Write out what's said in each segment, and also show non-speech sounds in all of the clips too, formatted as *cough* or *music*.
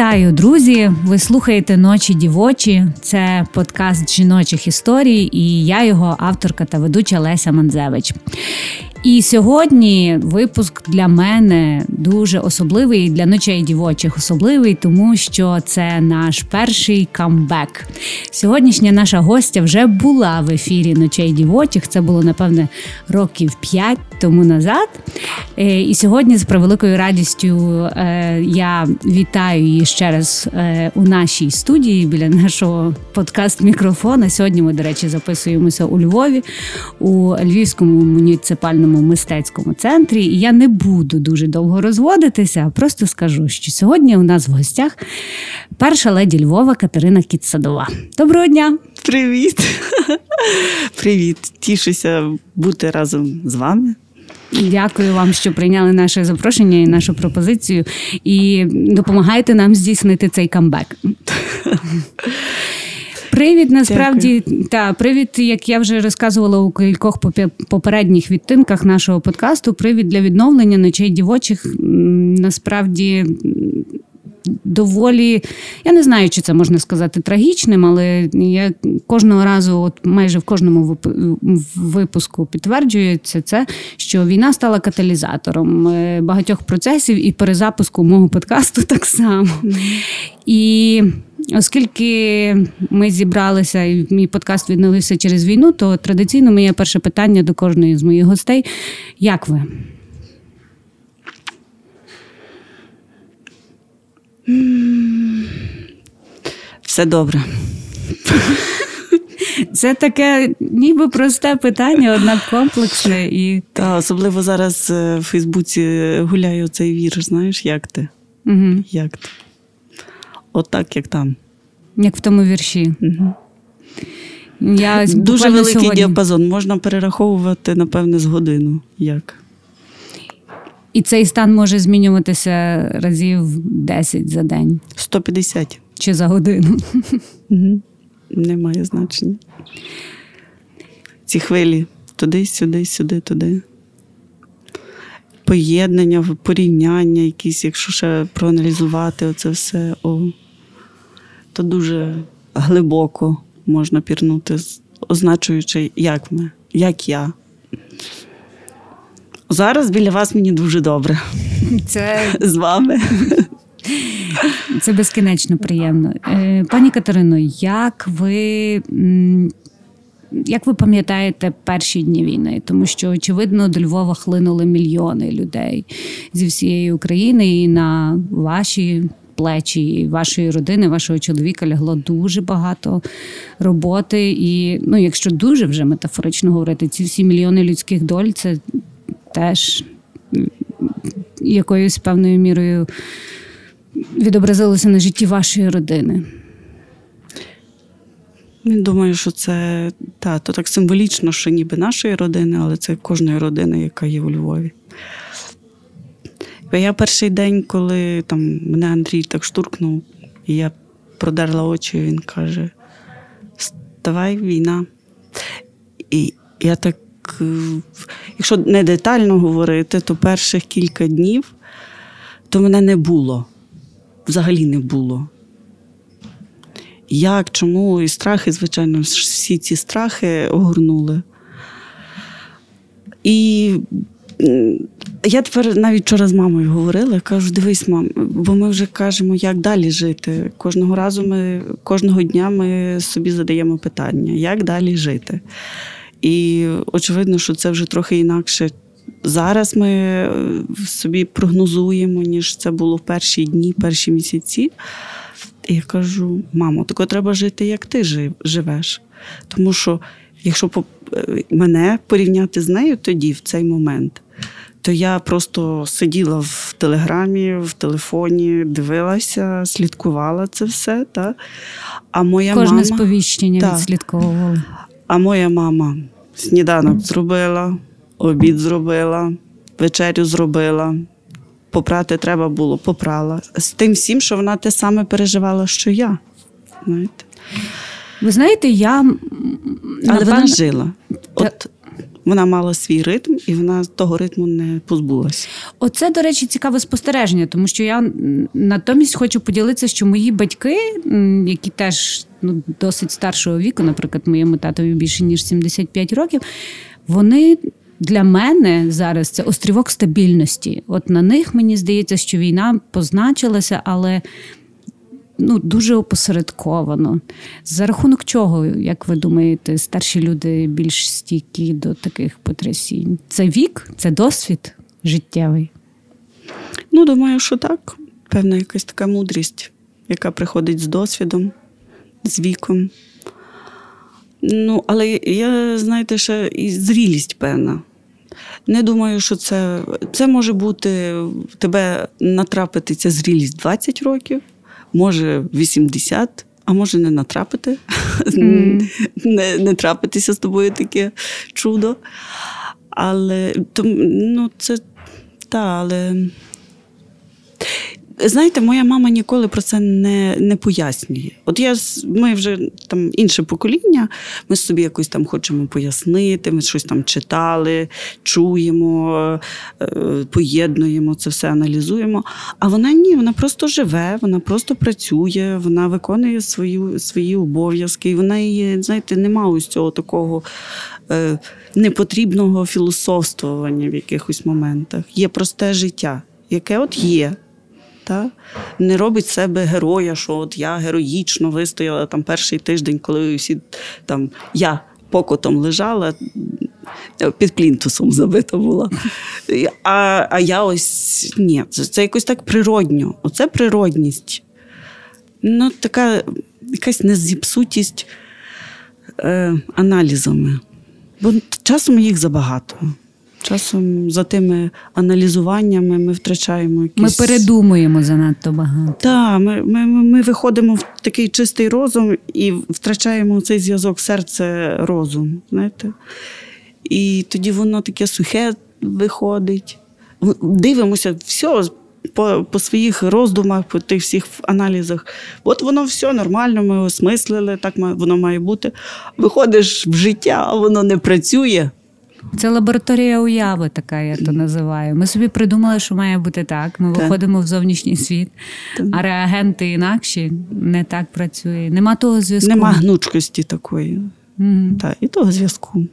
Вітаю, друзі! Ви слухаєте Ночі дівочі. Це подкаст жіночих історій, і я його авторка та ведуча Леся Манзевич. І сьогодні випуск для мене дуже особливий для ночей дівочих особливий, тому що це наш перший камбек. Сьогоднішня наша гостя вже була в ефірі ночей дівочих. Це було напевне років п'ять тому назад. Е, і сьогодні з превеликою радістю е, я вітаю її ще раз е, у нашій студії біля нашого подкаст-мікрофона. Сьогодні ми, до речі, записуємося у Львові у Львівському муніципальному мистецькому центрі. І я не буду дуже довго розводитися, а просто скажу, що сьогодні у нас в гостях перша леді Львова Катерина Кіцсадова. Доброго дня! Привіт! *laughs* Привіт! Тішуся бути разом з вами. Дякую вам, що прийняли наше запрошення і нашу пропозицію, і допомагаєте нам здійснити цей камбек. Привід, насправді, та привід, як я вже розказувала у кількох попередніх відтинках нашого подкасту, привід для відновлення ночей дівочих. Насправді доволі, я не знаю, чи це можна сказати трагічним, але я кожного разу, от майже в кожному випуску підтверджується це, що війна стала каталізатором е, багатьох процесів і перезапуску мого подкасту так само. І оскільки ми зібралися, і мій подкаст відновився через війну, то традиційно моє перше питання до кожної з моїх гостей: як ви? Все добре. Це таке ніби просте питання, однак комплексне. і... Та, Особливо зараз е, в Фейсбуці гуляє цей вірш, знаєш, як ти? Угу. Як ти? От як там. Як в тому вірші. Угу. Я Дуже великий сьогодні... діапазон. Можна перераховувати, напевне, з годину. Як? І цей стан може змінюватися разів 10 за день. 150. Чи за годину. Угу. Немає значення. Ці хвилі туди, сюди, сюди, туди. Поєднання, порівняння, якісь, якщо ще проаналізувати оце все, о, то дуже глибоко можна пірнути, означуючи, як ми, як я. Зараз біля вас мені дуже добре. Це з вами. Це безкінечно приємно. Е, пані Катерино, як ви як ви пам'ятаєте перші дні війни? Тому що, очевидно, до Львова хлинули мільйони людей зі всієї України і на ваші плечі вашої родини, вашого чоловіка лягло дуже багато роботи. І ну, якщо дуже вже метафорично говорити, ці всі мільйони людських доль це теж якоюсь певною мірою відобразилося на житті вашої родини? Думаю, що це та, то так символічно, що ніби нашої родини, але це кожної родини, яка є у Львові. Я перший день, коли там мене Андрій так штуркнув, і я продерла очі, він каже: Вставай, війна. І я так, е, якщо не детально говорити, то перших кілька днів то мене не було взагалі не було. Як, чому і страхи, звичайно, всі ці страхи огорнули. І я тепер навіть вчора з мамою говорила, кажу, дивись, мам, бо ми вже кажемо, як далі жити. Кожного разу ми, кожного дня ми собі задаємо питання, як далі жити. І очевидно, що це вже трохи інакше Зараз ми е, собі прогнозуємо, ніж це було в перші дні, перші місяці. І я кажу: мамо, тако треба жити, як ти живеш. Тому що, якщо е, мене порівняти з нею тоді, в цей момент, то я просто сиділа в телеграмі, в телефоні, дивилася, слідкувала це все. Та? А моя Кожне мама, сповіщення та, відслідковувала. А моя мама сніданок зробила обід зробила, вечерю зробила. Попрати треба було, попрала. З тим всім, що вона те саме переживала, що я. Знаєте? Ви знаєте, я. Але напевне... вона жила. От Вона мала свій ритм, і вона того ритму не позбулася. Оце, до речі, цікаве спостереження, тому що я натомість хочу поділитися, що мої батьки, які теж ну, досить старшого віку, наприклад, моєму татові більше ніж 75 років, вони. Для мене зараз це острівок стабільності. От на них мені здається, що війна позначилася, але ну, дуже опосередковано. За рахунок чого, як ви думаєте, старші люди більш стійкі до таких потрясінь? Це вік, це досвід життєвий? Ну, думаю, що так. Певна якась така мудрість, яка приходить з досвідом, з віком. Ну, але я, знаєте, ще і зрілість певна. Не думаю, що це це може бути тебе натрапити ця зрілість 20 років, може 80, а може не натрапити, mm. *laughs* не не трапитися з тобою таке чудо. Але ну, це та, але Знаєте, моя мама ніколи про це не не пояснює. От я ми вже там інше покоління, ми собі якось там хочемо пояснити, ми щось там читали, чуємо, е, поєднуємо це все, аналізуємо. А вона ні, вона просто живе, вона просто працює, вона виконує свою, свої обов'язки. І вона її, знаєте, нема ось цього такого. Е, непотрібного філософствування в якихось моментах. Є просте життя, яке от є. Та? Не робить себе героя, що от я героїчно вистояла там перший тиждень, коли всі там я покотом лежала, під плінтусом забита була. А а я ось ні, це, це якось так природньо. Оце природність. Ну, така якась незіпсутість е, аналізами. Бо часом їх забагато. Часом за тими аналізуваннями ми втрачаємо якісь... Ми передумуємо занадто багато. Так, ми, ми, ми виходимо в такий чистий розум і втрачаємо цей зв'язок серце-розум. знаєте. І тоді воно таке сухе виходить. Дивимося, все по по своїх роздумах, по тих всіх аналізах. От воно все нормально, ми осмислили, так воно має бути. Виходиш в життя, а воно не працює. Це лабораторія уяви, така я то називаю. Ми собі придумали, що має бути так. Ми так. виходимо в зовнішній світ, так. а реагенти інакші не так працює. Нема того зв'язку. Нема гнучкості такої. Mm-hmm. Так, І того зв'язку.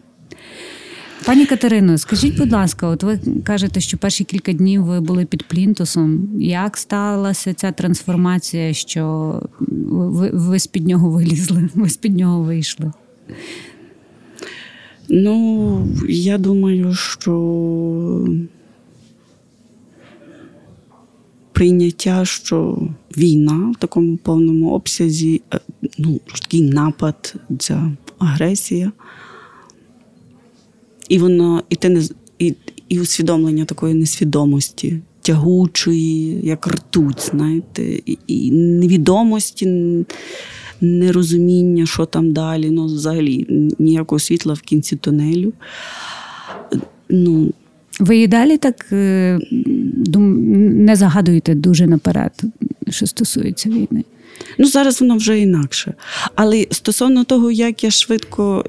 Пані Катерино, скажіть, будь ласка, от ви кажете, що перші кілька днів ви були під плінтусом. Як сталася ця трансформація, що ви, ви з під нього вилізли? *laughs* Ви з під нього вийшли? Ну, я думаю, що прийняття, що війна в такому повному обсязі, е, ну, такий напад, ця агресія. І воно, і те не і, і усвідомлення такої несвідомості, тягучої, як ртуть, знаєте, і, і невідомості нерозуміння, що там далі. Ну, взагалі ніякого світла в кінці тунелю. Ну, ви і далі так е, не загадуєте дуже наперед, що стосується війни? Ну, зараз воно вже інакше. Але стосовно того, як я швидко,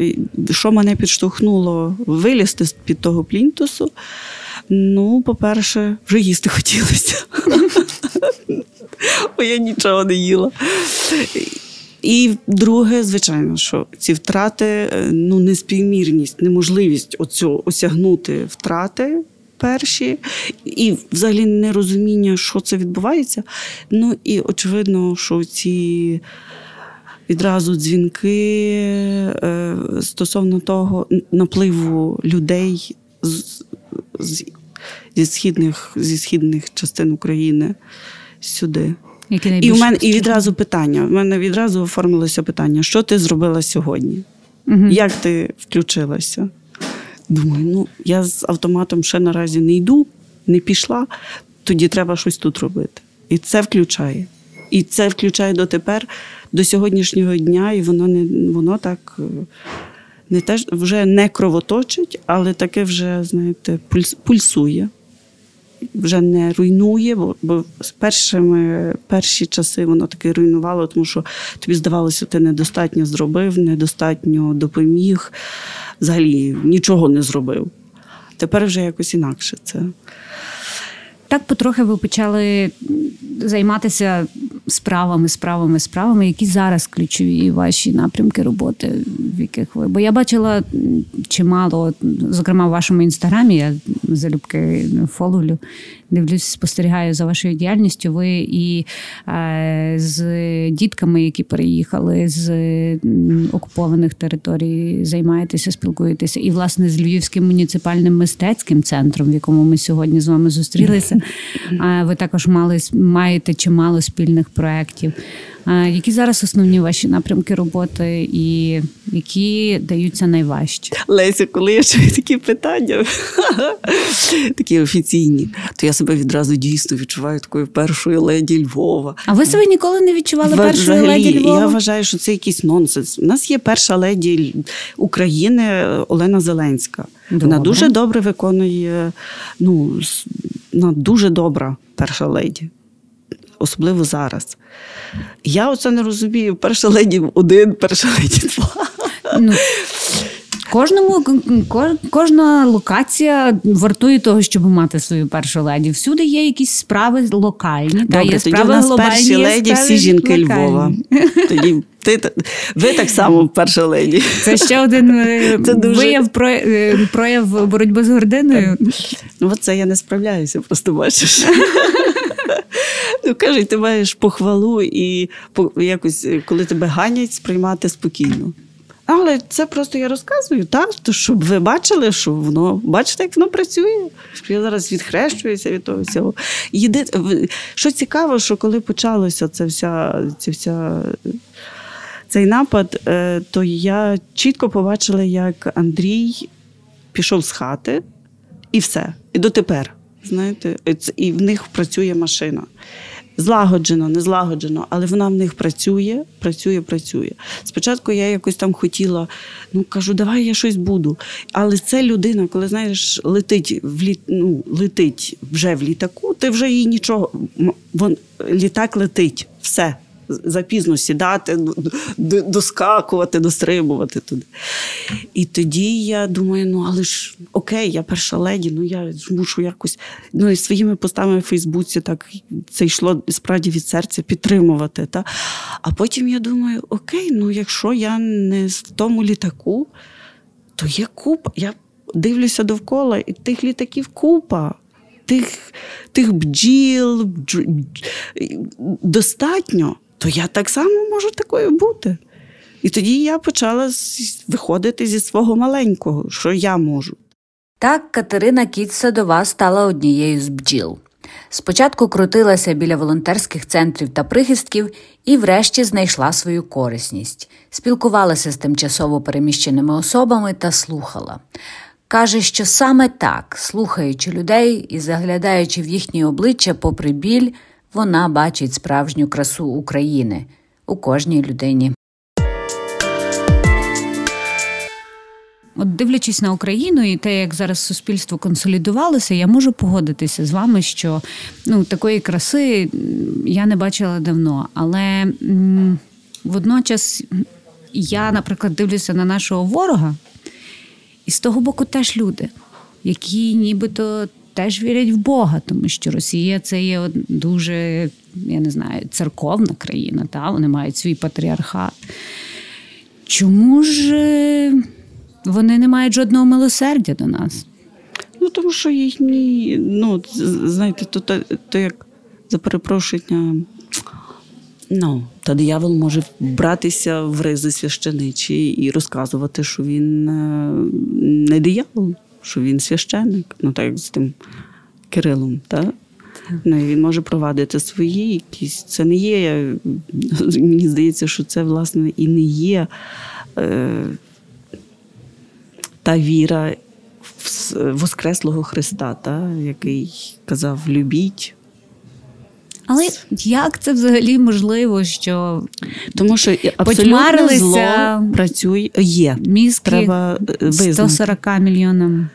що мене підштовхнуло вилізти з під того плінтусу, ну, по-перше, вже їсти хотілося. *laughs* Бо я нічого не їла. І друге, звичайно, що ці втрати, е, ну неспівмірність, неможливість оцього осягнути втрати перші, і взагалі нерозуміння, що це відбувається. Ну і очевидно, що ці відразу дзвінки е, стосовно того напливу людей з, з, зі східних зі східних частин України сюди. Які і у мене і відразу питання. У мене відразу оформилося питання: що ти зробила сьогодні? Угу. Як ти включилася? Думаю, ну я з автоматом ще наразі не йду, не пішла, тоді треба щось тут робити. І це включає. І це включає дотепер, до сьогоднішнього дня, і воно не воно так е, не теж вже не кровоточить, але таке вже, знаєте, пульс, пульсує. Вже не руйнує, бо, бо з першими перші часи воно таки руйнувало, тому що тобі здавалося, ти недостатньо зробив, недостатньо допоміг, взагалі нічого не зробив. Тепер вже якось інакше це. Так потрохи ви почали займатися справами, справами, справами, які зараз ключові ваші напрямки роботи, в яких ви. Бо я бачила чимало, зокрема в вашому інстаграмі, я залюбки фоловлю, дивлюсь, спостерігаю за вашою діяльністю. Ви і е, з дітками, які переїхали з окупованих територій, займаєтеся, спілкуєтеся, і, власне, з Львівським муніципальним мистецьким центром, в якому ми сьогодні з вами зустрілися. *laughs* Ви також мали маєте чимало спільних проєктів. Які зараз основні ваші напрямки роботи і які даються найважче? Леся, коли я чую такі питання, *laughs* такі офіційні, то я себе відразу дійсно відчуваю такою першою леді Львова. А ви себе ніколи не відчували першою леді Львова? Я вважаю, що це якийсь нонсенс. У нас є перша леді України Олена Зеленська. Добре. Вона дуже добре виконує, ну, вона дуже добра перша леді особливо зараз. Я оце не розумію. Перша леді один, перша леді два. Ну, Кожному кожна локація вартує того, щоб мати свою першу леді. Всюди є якісь справи локальні. Добре, та є справи у нас глобальні, перші леді, всі жінки локальні. Львова. Тоді ти ви так само перша леді. Це ще один е, Це дуже... вияв е, прояв боротьби з гординою. Ну, це я не справляюся, просто бачиш. *laughs* Ну, кажуть, ти маєш похвалу і якось, коли тебе ганять, сприймати спокійно. Але це просто я розказую, так, то щоб ви бачили, що воно, бачите, як воно працює. Я зараз відхрещуюся від того всього. Єди... Що цікаво, що коли почалося це вся, це вся, цей напад, е, то я чітко побачила, як Андрій пішов з хати і все. І дотепер. Знаєте, і в них працює машина. Злагоджено, не злагоджено, але вона в них працює, працює, працює. Спочатку я якось там хотіла, ну кажу, давай я щось буду. Але це людина, коли знаєш, летить в літ, ну, летить вже в літаку, ти вже їй нічого. Вон, літак летить, все запізно сідати, доскакувати, дострибувати туди. І тоді я думаю, ну але ж окей, я перша леді, ну я ж мушу якось ну і своїми постами в Фейсбуці так це йшло справді від серця підтримувати. Та? А потім я думаю, окей, ну якщо я не в тому літаку, то є купа. Я дивлюся довкола, і тих літаків купа. Тих тих бджіл бдж... достатньо то я так само можу такою бути. І тоді я почала виходити зі свого маленького, що я можу. Так Катерина Кіт-Садова стала однією з бджіл. Спочатку крутилася біля волонтерських центрів та прихистків і, врешті, знайшла свою корисність, спілкувалася з тимчасово переміщеними особами та слухала. Каже, що саме так, слухаючи людей і заглядаючи в їхні обличчя попри біль, вона бачить справжню красу України у кожній людині. От дивлячись на Україну і те, як зараз суспільство консолідувалося, я можу погодитися з вами, що ну такої краси я не бачила давно. Але м- водночас я, наприклад, дивлюся на нашого ворога, і з того боку теж люди, які нібито теж вірять в Бога, тому що Росія це є дуже, я не знаю, церковна країна, та? вони мають свій патріархат. Чому ж е, вони не мають жодного милосердя до нас? Ну, тому що їхні, ну, знаєте, то, то, то як за перепрошення. Ну, та диявол може братися в ризи священичі і розказувати, що він е, не диявол що він священник, ну так як з тим Кирилом. так? Ну, і Він може провадити свої якісь. Це не є. Мені здається, що це, власне, і не є е, та віра в Воскреслого Христа, та, який казав: любіть. Але як це взагалі можливо, що тому що абсолютно зло працює є мізки Треба 140 мільйонам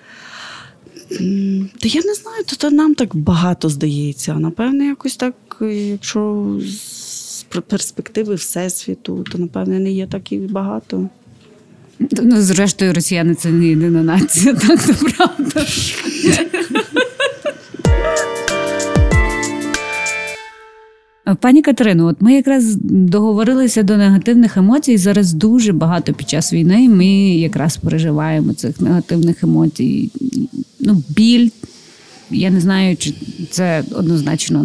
Та я не знаю, то, то нам так багато здається. Напевне, якось так, якщо з перспективи Всесвіту, то напевне не є так і багато. Ну, Зрештою, росіяни це не єдина нація, *laughs* так це правда. Пані Катерино, от ми якраз договорилися до негативних емоцій. Зараз дуже багато під час війни. Ми якраз переживаємо цих негативних емоцій. Ну, біль. Я не знаю, чи це однозначно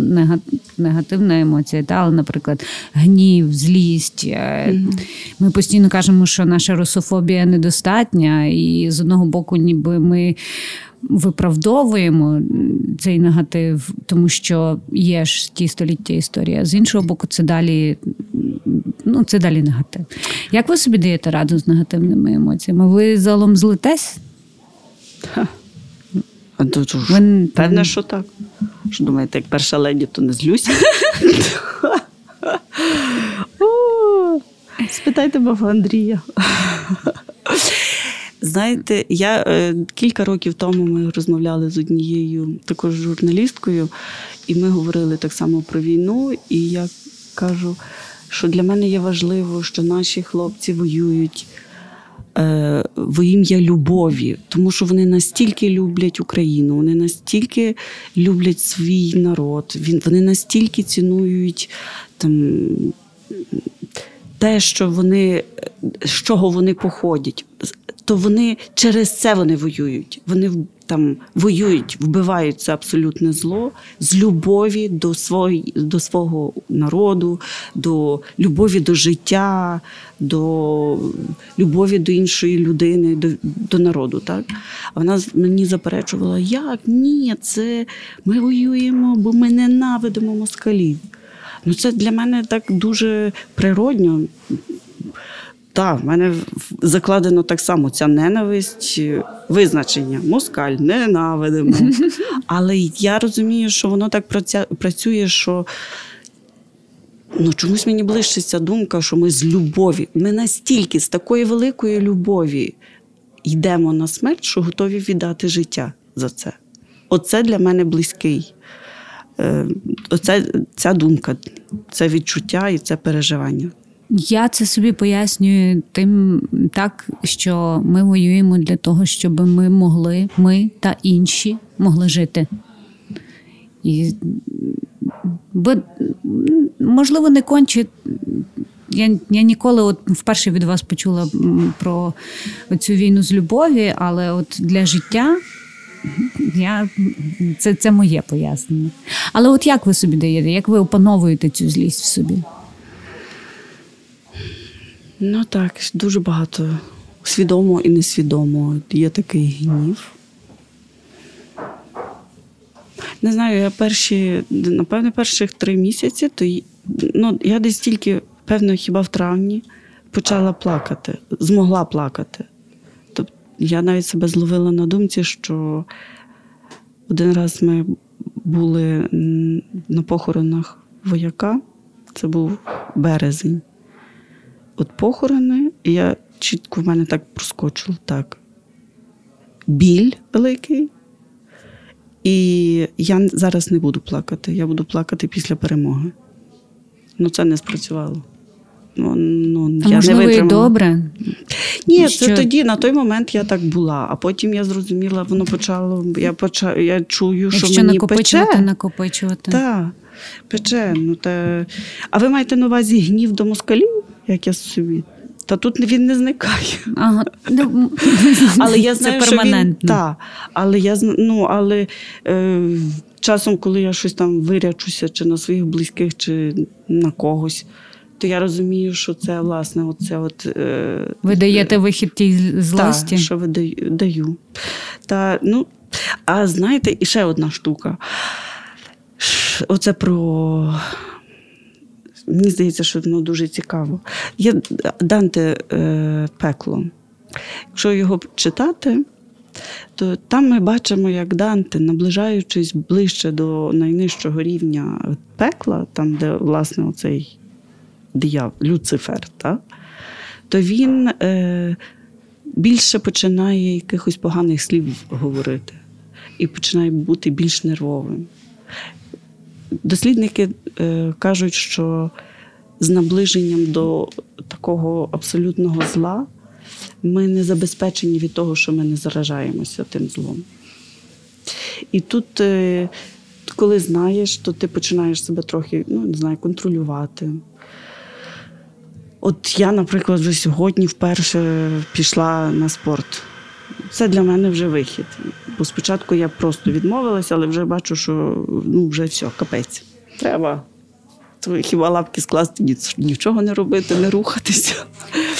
негативна емоція, та, але, наприклад, гнів, злість. Mm-hmm. Ми постійно кажемо, що наша русофобія недостатня, і з одного боку, ніби ми виправдовуємо цей негатив, тому що є ж ті століття історія. З іншого боку, це далі ну, це далі негатив. Як ви собі даєте раду з негативними емоціями? Ви залом злитесь? А то. Певне, що так. Що думаєте, як перша леді, то не злюся? *laughs* Спитайте баба Андрія. Знаєте, я е, кілька років тому ми розмовляли з однією також журналісткою, і ми говорили так само про війну. І я кажу, що для мене є важливо, що наші хлопці воюють е, в ім'я любові, тому що вони настільки люблять Україну, вони настільки люблять свій народ, вони настільки цінують там. Те, що вони, з чого вони походять, то вони через це вони воюють. Вони там воюють, вбивають це абсолютне зло з любові до свої, до свого народу, до любові до життя, до любові до іншої людини, до до народу. Так? А вона мені заперечувала, як ні, це ми воюємо, бо ми ненавидимо москалів. Ну, Це для мене так дуже природньо. Так, в мене закладено так само ця ненависть, визначення. Москаль, ненавидимо. *laughs* Але я розумію, що воно так працює, що ну, чомусь мені ближче ця думка, що ми з любові. Ми настільки з такої великої любові йдемо на смерть, що готові віддати життя за це. Оце для мене близький. Е, оце, Ця думка, це відчуття і це переживання. Я це собі пояснюю тим так, що ми воюємо для того, щоб ми могли, ми та інші могли жити. І, бо, Можливо, не конче. Я я ніколи от вперше від вас почула про цю війну з любові, але от для життя я, це, це моє пояснення. Але от як ви собі даєте, як ви опановуєте цю злість в собі? Ну так, дуже багато свідомо і несвідомо є такий гнів. Не знаю, я перші, напевне, перших три місяці, то ну, я десь тільки, певно, хіба в травні почала плакати, змогла плакати. Тобто я навіть себе зловила на думці, що один раз ми були на похоронах вояка, це був березень от похорони, і я чітко в мене так проскочило так. Біль великий. І я зараз не буду плакати. Я буду плакати після перемоги. Ну, це не спрацювало. Ну, ну, а я Можливо, не і добре. Ні, що... це тоді, на той момент я так була, а потім я зрозуміла, воно почало. Я почав, я чую, що Якщо мені накопичувати, пече. накопичувати. Так, пече. Ну, та... А ви маєте на увазі гнів до москалів? Як я собі. Та тут він не зникає. Ага. Ну, *laughs* але я знаю, Це перманентно. Що він, та, але я ну, але е, часом, коли я щось там вирячуся, чи на своїх близьких, чи на когось, то я розумію, що це власне оце от. Е, Ви даєте вихід тій злості? Так, що ви даю. Та, ну, А знаєте, і ще одна штука. Оце про Мені здається, що воно дуже цікаво. Є Данте е, пекло. Якщо його читати, то там ми бачимо, як Данте, наближаючись ближче до найнижчого рівня пекла, там, де власне оцей диявол, Люцифер, так? то він е, більше починає якихось поганих слів говорити. і починає бути більш нервовим. Дослідники е, кажуть, що з наближенням до такого абсолютного зла ми не забезпечені від того, що ми не заражаємося тим злом. І тут, е, коли знаєш, то ти починаєш себе трохи ну, не знаю, контролювати. От я, наприклад, вже сьогодні вперше пішла на спорт. Це для мене вже вихід. Бо спочатку я просто відмовилася, але вже бачу, що ну, вже все, капець. Треба хіба лапки скласти, нічого не робити, не рухатися.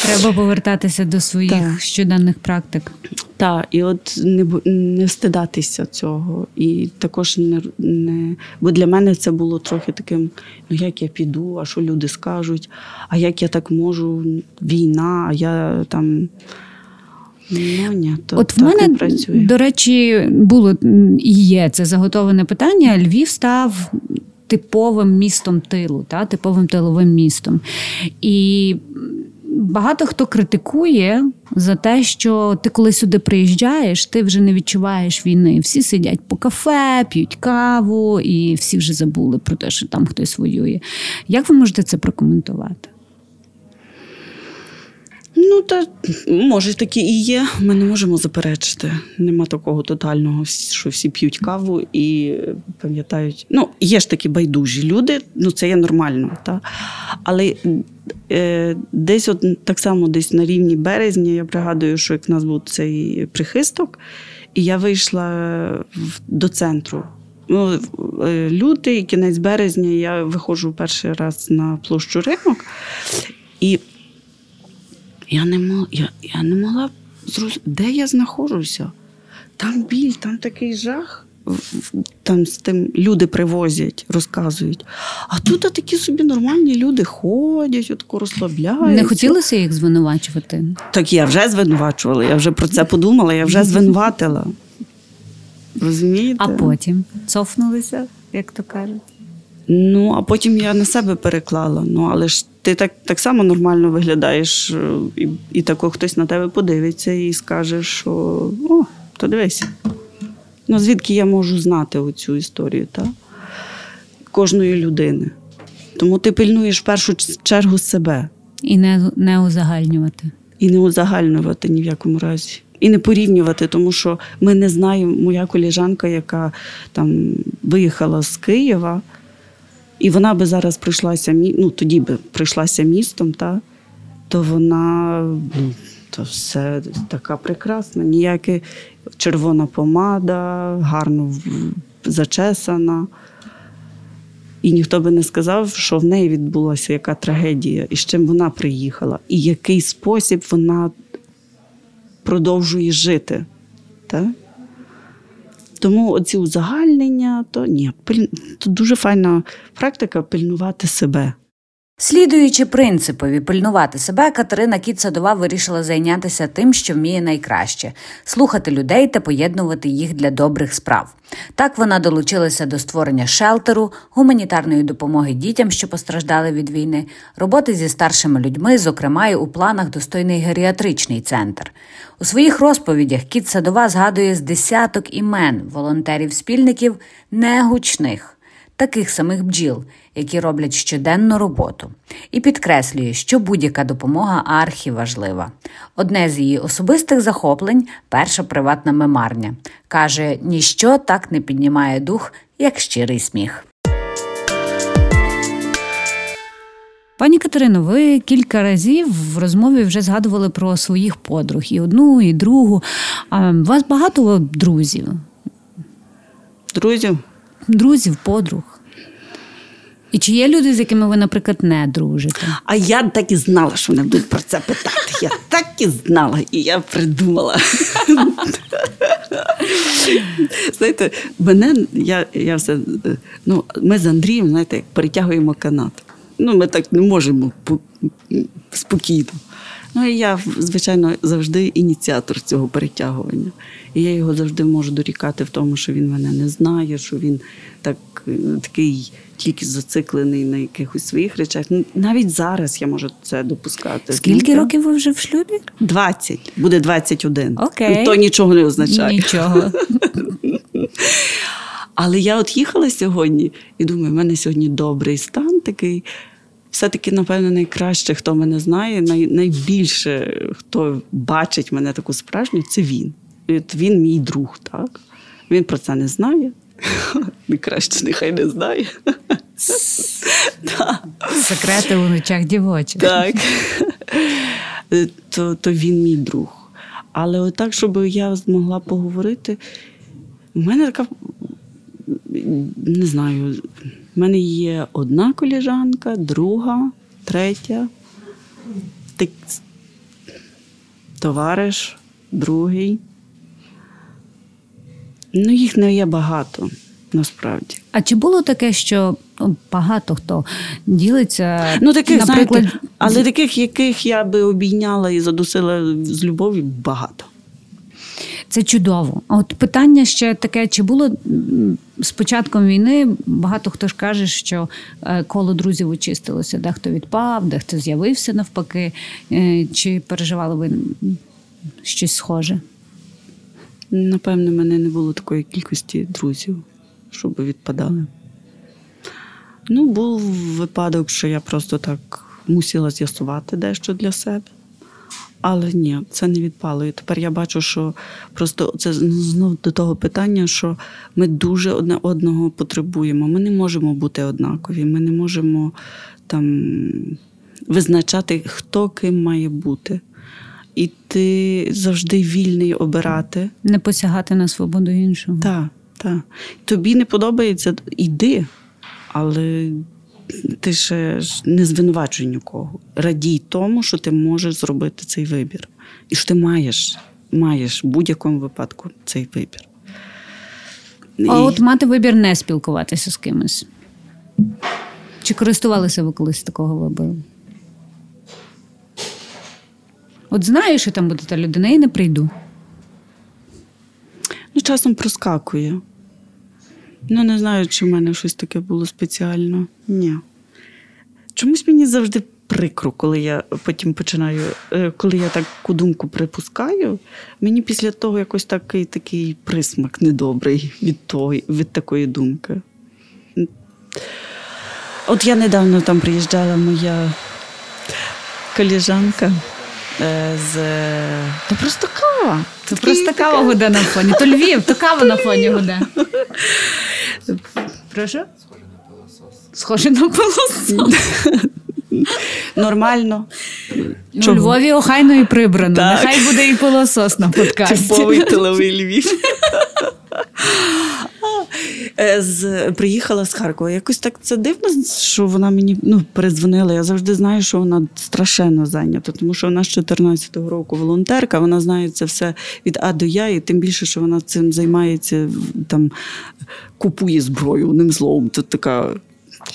Треба повертатися до своїх так. щоденних практик. Так, і от не не встидатися цього. І також не не. Бо для мене це було трохи таким: ну як я піду, а що люди скажуть, а як я так можу, війна, а я там. Ну, ні, то От в мене, до речі, було і є це заготовлене питання. Львів став типовим містом тилу, та, типовим тиловим містом. І багато хто критикує за те, що ти, коли сюди приїжджаєш, ти вже не відчуваєш війни. Всі сидять по кафе, п'ють каву, і всі вже забули про те, що там хтось воює. Як ви можете це прокоментувати? Ну, та може такі і є. Ми не можемо заперечити. Нема такого тотального, що всі п'ють каву і пам'ятають. Ну, є ж такі байдужі люди, ну це є нормально. Та? Але е, десь от так само десь на рівні березня, я пригадую, що як в нас був цей прихисток, і я вийшла до центру. Ну, е, Лютий, кінець березня, я виходжу перший раз на площу ринок. І я не мог, я, я не могла зрозуміти, де я знаходжуся. Там біль, там такий жах. Там з тим люди привозять, розказують. А тут такі собі нормальні люди ходять, отако розслабляються. Не хотілося їх звинувачувати? Так я вже звинувачувала, я вже про це подумала, я вже звинуватила. Розумієте? А потім цофнулися, як то кажуть. Ну, а потім я на себе переклала. Ну, але ж ти так так само нормально виглядаєш, е, і і тако хтось на тебе подивиться і скаже, що о, то дивись. Ну, звідки я можу знати оцю історію та? кожної людини. Тому ти пильнуєш в першу чергу себе. І не, не узагальнювати. І не узагальнювати ні в якому разі. І не порівнювати, тому що ми не знаємо, моя коліжанка, яка там виїхала з Києва. І вона би зараз прийшлася ну тоді би прийшлася містом, та, то вона то все така прекрасна, ніяка червона помада, гарно зачесана. І ніхто би не сказав, що в неї відбулася яка трагедія, і з чим вона приїхала, і який спосіб вона продовжує жити. Так? Тому оці узагальнення, то ні, то дуже файна практика пильнувати себе. Слідуючи принципові пильнувати себе, Катерина Кіт-Садова вирішила зайнятися тим, що вміє найкраще слухати людей та поєднувати їх для добрих справ. Так вона долучилася до створення шелтеру, гуманітарної допомоги дітям, що постраждали від війни, роботи зі старшими людьми, зокрема й у планах достойний геріатричний центр. У своїх розповідях Кіт-Садова згадує з десяток імен волонтерів-спільників негучних таких самих бджіл, які роблять щоденну роботу, і підкреслює, що будь-яка допомога архіважлива. Одне з її особистих захоплень перша приватна мемарня. Каже, ніщо так не піднімає дух, як щирий сміх. Пані Катерино, ви кілька разів в розмові вже згадували про своїх подруг і одну, і другу. А у вас багато друзів? Друзів? Друзів, подруг. І чи є люди, з якими ви, наприклад, не дружите? А я так і знала, що вони будуть про це питати. Я так і знала, і я придумала. Знаєте, мене я я все. Ну, ми з Андрієм, знаєте, як перетягуємо канат. Ну, Ми так не можемо спокійно. Ну і я, звичайно, завжди ініціатор цього перетягування. І я його завжди можу дорікати в тому, що він мене не знає, що він так, е, такий тільки зациклений на якихось своїх речах. Навіть зараз я можу це допускати. Скільки ну, років ви вже в шлюбі? 20. Буде 21. Окей. То нічого не означає. Нічого. *laughs* Але я от їхала сьогодні і думаю, в мене сьогодні добрий стан такий. Все-таки, напевно, найкраще, хто мене знає, най, найбільше, хто бачить мене таку справжню, це він. Він мій друг, так? Він про це не знає. *laughs* Найкраще нехай не знає. Секрети у ночах дівочих. Так. То, то він мій друг. Але отак, щоб я змогла поговорити, в мене така, не знаю, в мене є одна коліжанка, друга, третя, товариш, другий. Ну, їх не є багато насправді. А чи було таке, що ну, багато хто ділиться? Ну, таких, наприклад, знаєте, але таких, яких я би обійняла і задусила з любов'ю, багато. Це чудово. А от питання ще таке: чи було з початком війни багато хто ж каже, що е, коло друзів очистилося, дехто відпав, дехто з'явився навпаки. Е, Чи переживали ви щось схоже? Напевно, в мене не було такої кількості друзів, щоб відпадали. Ну, був випадок, що я просто так мусила з'ясувати дещо для себе. Але ні, це не відпало. І тепер я бачу, що просто це знов до того питання, що ми дуже одне одного потребуємо. Ми не можемо бути однакові, ми не можемо там визначати, хто ким має бути. І ти завжди вільний обирати. Не посягати на свободу іншого. Так, так. Тобі не подобається, іди, але ти ще не звинувачуй нікого. Радій тому, що ти можеш зробити цей вибір. І що ти маєш, маєш в будь-якому випадку цей вибір. А І- от мати вибір не спілкуватися з кимось. Чи користувалися ви колись такого вибору? От знаю, що там буде та людина, і не прийду. Ну, часом проскакує. Ну, не знаю, чи в мене щось таке було спеціально. Ні. Чомусь мені завжди прикро, коли я потім починаю, е, коли я таку думку припускаю, мені після того якось такий такий присмак недобрий від, того, від такої думки. От я недавно там приїжджала моя коліжанка з. Та просто кава. Це просто кава гуде на фоні. То Львів, то кава на фоні гуде. Прошу? Схоже на пилосос. Нормально. У? Львові охайно і прибрано. Так. Нехай буде і пилосос на подкасті. Типовий тиловий Львів. Е, З, приїхала з Харкова. Якось так це дивно, що вона мені ну, передзвонила. Я завжди знаю, що вона страшенно зайнята, тому що вона з 14-го року волонтерка, вона знає це все від А до Я, і тим більше, що вона цим займається, там купує зброю одним словом. Це така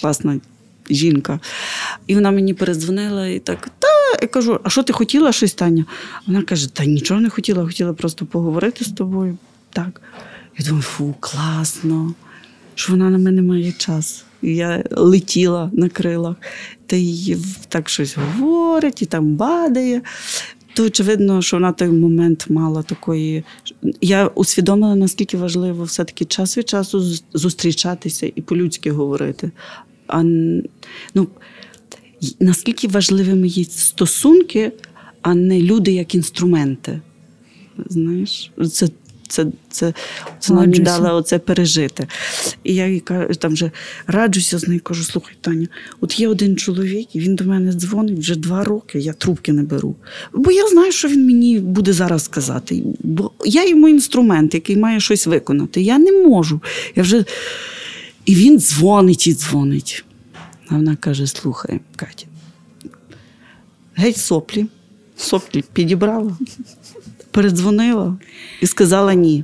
класна жінка. І вона мені передзвонила і так, та я кажу, а що ти хотіла щось, Таня? Вона каже: Та нічого не хотіла, хотіла просто поговорити з тобою. Так. Я думаю, фу, класно, що вона на мене має час. І я летіла на крилах, та їй так щось говорить і там бадає. То очевидно, що вона той момент мала такої. Я усвідомила, наскільки важливо все-таки час від часу зустрічатися і по-людськи говорити. А ну, наскільки важливими є стосунки, а не люди як інструменти. Знаєш, це, це, це, це нам дала оце пережити. І я їй кажу, там вже раджуся з нею, кажу, слухай, Таня, от є один чоловік, і він до мене дзвонить вже два роки, я трубки не беру. Бо я знаю, що він мені буде зараз сказати. Бо я йому інструмент, який має щось виконати. Я не можу. Я вже... І він дзвонить і дзвонить. А вона каже: слухай, Катя, геть соплі, соплі підібрала, передзвонила і сказала ні.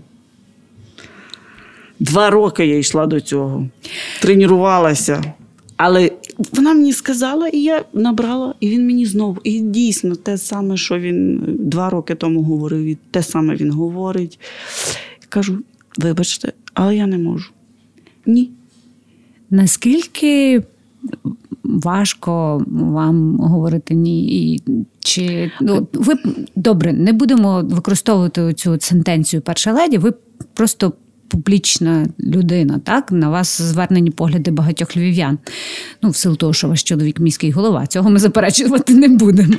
Два роки я йшла до цього, тренувалася. Але вона мені сказала, і я набрала, і він мені знову. І дійсно те саме, що він два роки тому говорив, і те саме він говорить. Кажу: вибачте, але я не можу. Ні. Наскільки важко вам говорити ні? І чи ну, ви добре, не будемо використовувати цю сентенцію перша леді, ви просто публічна людина. Так на вас звернені погляди багатьох львів'ян. Ну, в силу того, що ваш чоловік міський голова. Цього ми заперечувати не будемо.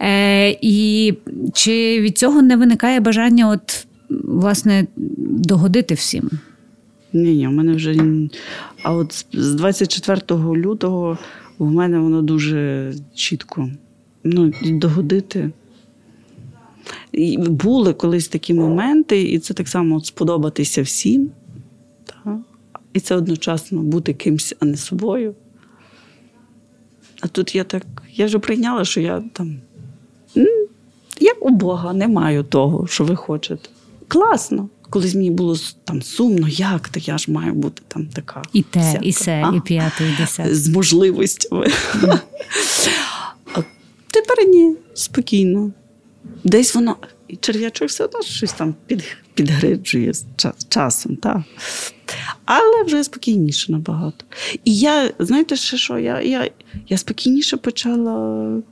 Е, І чи від цього не виникає бажання, от власне, догодити всім? Ні, ні, у мене вже. А от з 24 лютого в мене воно дуже чітко. Ну, догодити. І Були колись такі моменти, і це так само сподобатися всім. Так? І це одночасно бути кимсь, а не собою. А тут я так, я вже прийняла, що я там, як у Бога, не маю того, що ви хочете. Класно. Колись мені було там сумно, як то я ж маю бути там така. І те, всяка. і се, а? і п'яте, і десяте. З можливостями. а тепер ні, спокійно. Десь воно, і черв'ячок все одно щось там під, підгриджує з часом, так. Але вже спокійніше набагато. І я, знаєте, ще що? Я, я, я спокійніше почала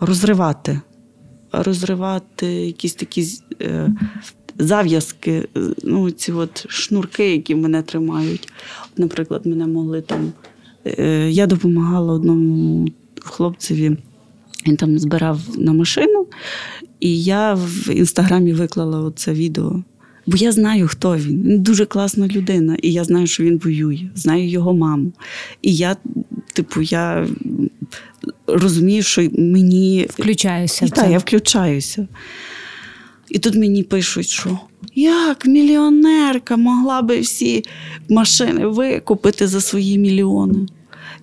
розривати розривати якісь такі е, зав'язки, е, ну, ці от шнурки, які мене тримають. Наприклад, мене могли там. Е, я допомагала одному хлопцеві, він там збирав на машину, і я в інстаграмі виклала це відео. Бо я знаю, хто він. Він дуже класна людина, і я знаю, що він воює, знаю його маму. І я, типу, я розумію, що мені включаюся. І, так, я включаюся. І тут мені пишуть, що як мільйонерка могла би всі машини викупити за свої мільйони.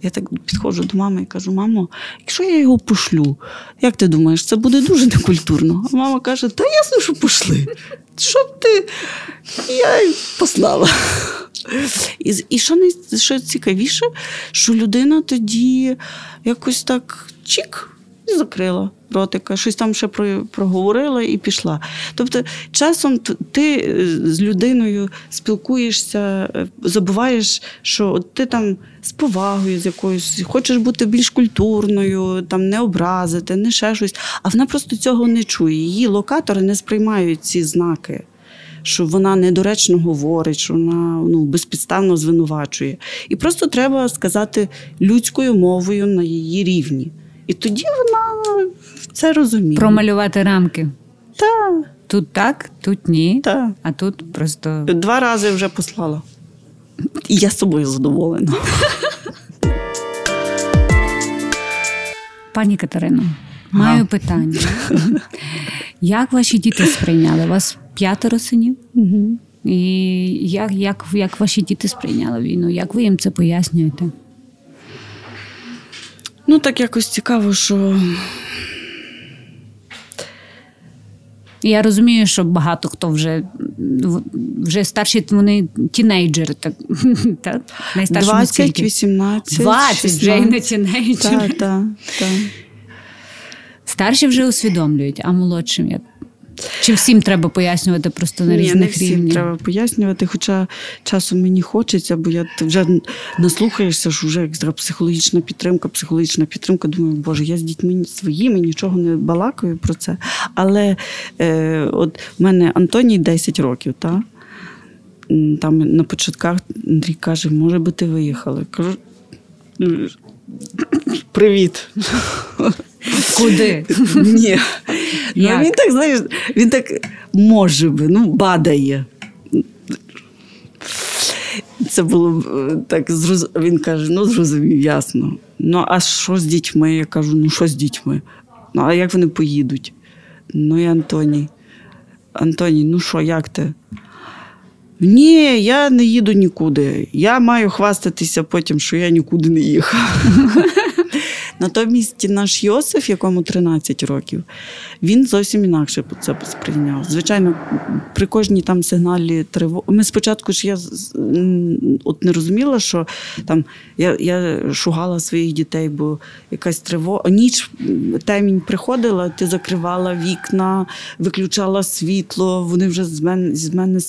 Я так підходжу до мами і кажу: мамо, якщо я його пошлю, як ти думаєш, це буде дуже некультурно? А мама каже: Та ясно, що пошли. Що ти? Я послала. І і що що цікавіше, що людина тоді якось так чік і закрила ротика, щось там ще проговорила і пішла. Тобто, часом ти е, з людиною спілкуєшся, е, забуваєш, що ти там з повагою з якоюсь, хочеш бути більш культурною, там не образити, не ще щось, а вона просто цього не чує. Її локатори не сприймають ці знаки що вона недоречно говорить, що вона ну, безпідставно звинувачує. І просто треба сказати людською мовою на її рівні. І тоді вона це розуміє. Промалювати рамки. Так. Тут так, тут ні. Так. А тут просто. Два рази вже послала. І я з собою задоволена. Пані Катерино, маю питання. Як ваші діти сприйняли? У вас п'ятеро синів? Угу. І як, як, як ваші діти сприйняли війну? Як ви їм це пояснюєте? Ну, так якось цікаво, що. Я розумію, що багато хто вже вже старші вони тінейджери. Так, *laughs* так? 20, скільки? 18, 20 вже і не тінейджери. Так, так, так. Старші вже усвідомлюють, а молодшим як? Чи всім треба пояснювати просто на Ні, різних не всім рівнях? треба пояснювати, хоча часом мені хочеться, бо я вже наслухаєшся, що вже як психологічна підтримка, психологічна підтримка. Думаю, боже, я з дітьми своїми нічого не балакаю про це. Але е, от в мене Антоній 10 років, та? там на початках Андрій каже, може би ти виїхала. Кажу, привіт. Куди? Ні. Ну, Він так, знаєш, він так може би, ну, бадає. Це було е, так, він каже: ну, зрозумів, ясно. Ну, а що з дітьми? Я кажу, ну що з дітьми? Ну, а як вони поїдуть? Ну і Антоній. Антоній, ну що, як ти? Ні, я не їду нікуди. Я маю хвастатися потім, що я нікуди не їхав. Натомість наш Йосиф, якому 13 років, він зовсім інакше це сприйняв. Звичайно, при кожній там сигналі тривоги. Ми спочатку ж я от не розуміла, що там я я шугала своїх дітей, бо якась тривога. Ніч темінь приходила, ти закривала вікна, виключала світло. Вони вже з мене з мене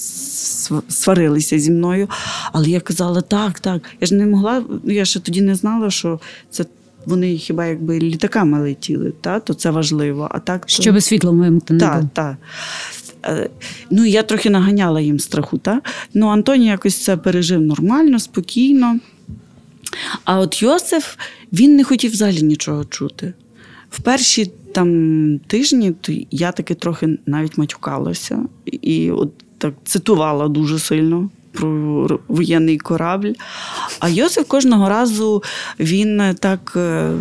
сварилися зі мною. Але я казала, так, так. Я ж не могла, я ще тоді не знала, що це вони хіба якби літаками летіли, та, то це важливо. А так, Щоб то... світло вимкнути. Так, так. Е, ну, я трохи наганяла їм страху. Та? Ну, Антоній якось це пережив нормально, спокійно. А от Йосиф він не хотів взагалі нічого чути. В перші там тижні то я таки трохи навіть матюкалася і от так цитувала дуже сильно про воєнний корабль. А Йосиф кожного разу він так. Е,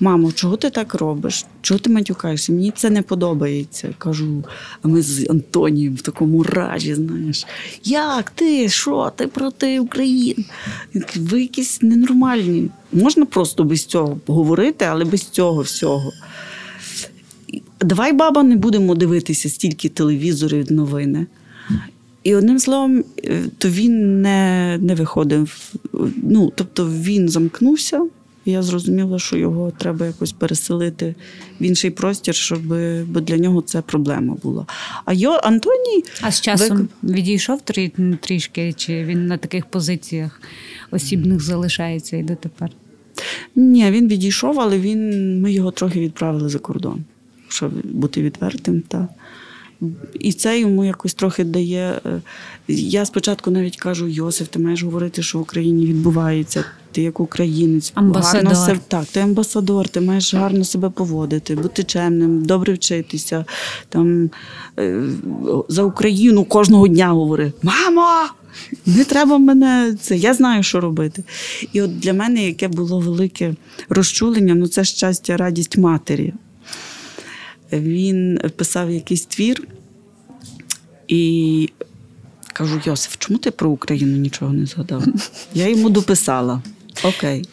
Мамо, чого ти так робиш? Чого ти матюкаєшся? Мені це не подобається. Кажу, а ми з Антонієм в такому ражі, знаєш, як ти? Що? Ти проти України? Ви якісь ненормальні. Можна просто без цього говорити, але без цього всього. Давай, баба, не будемо дивитися стільки телевізорів новини. І одним словом, е, то він не не виходив. Ну, Тобто він замкнувся, і я зрозуміла, що його треба якось переселити в інший простір, щоб бо для нього це проблема була. А йо, Антоній. А з часом ви... відійшов трі, трішки, чи він на таких позиціях осібних залишається і дотепер? Ні, він відійшов, але він, ми його трохи відправили за кордон, щоб бути відвертим. Та. І це йому якось трохи дає. Е, я спочатку навіть кажу: Йосиф, ти маєш говорити, що в Україні відбувається. Ти як українець, амбасадор. гарно себе, так, ти амбасадор, ти маєш гарно себе поводити, бути чемним, добре вчитися. Там е, за Україну кожного дня говори: Мамо! Не треба мене це, я знаю, що робити. І от для мене яке було велике розчулення, ну це щастя, радість матері він писав якийсь твір і кажу: Йосиф, чому ти про Україну нічого не згадав? Я йому дописала. Окей.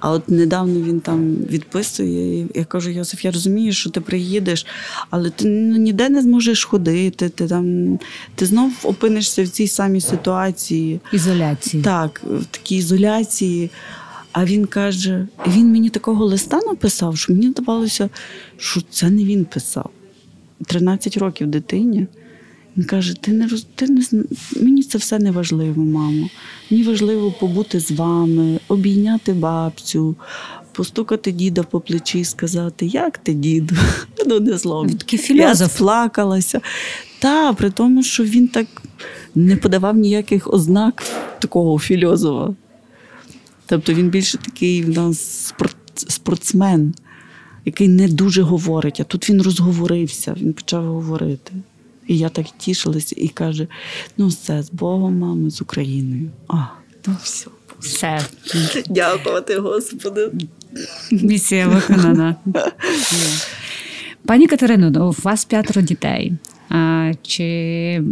А от недавно він там відписує, я кажу: Йосиф, я розумію, що ти приїдеш, але ти ну, ніде не зможеш ходити. Ти там ти знов опинишся в цій самій ситуації. Ізоляції. Так, в такій ізоляції. А він каже: він мені такого листа написав, що мені здавалося, що це не він писав. 13 років дитині. Він каже: Ти не роз... ти не мені це все не важливо, мамо. Мені важливо побути з вами, обійняти бабцю, постукати діда по плечі і сказати, як ти, діду? *laughs* Ну, не слово. Я сплакалася. Та, при тому, що він так не подавав ніяких ознак такого фільозова. Тобто він більше такий в нас спортсмен, який не дуже говорить, а тут він розговорився, він почав говорити. І я так тішилася і каже: ну, все, з Богом, мами, з Україною. А, ну все. Все. Дякувати, Господи. Місія виконана. *laughs* Пані Катерино, у вас п'ятеро дітей. Чи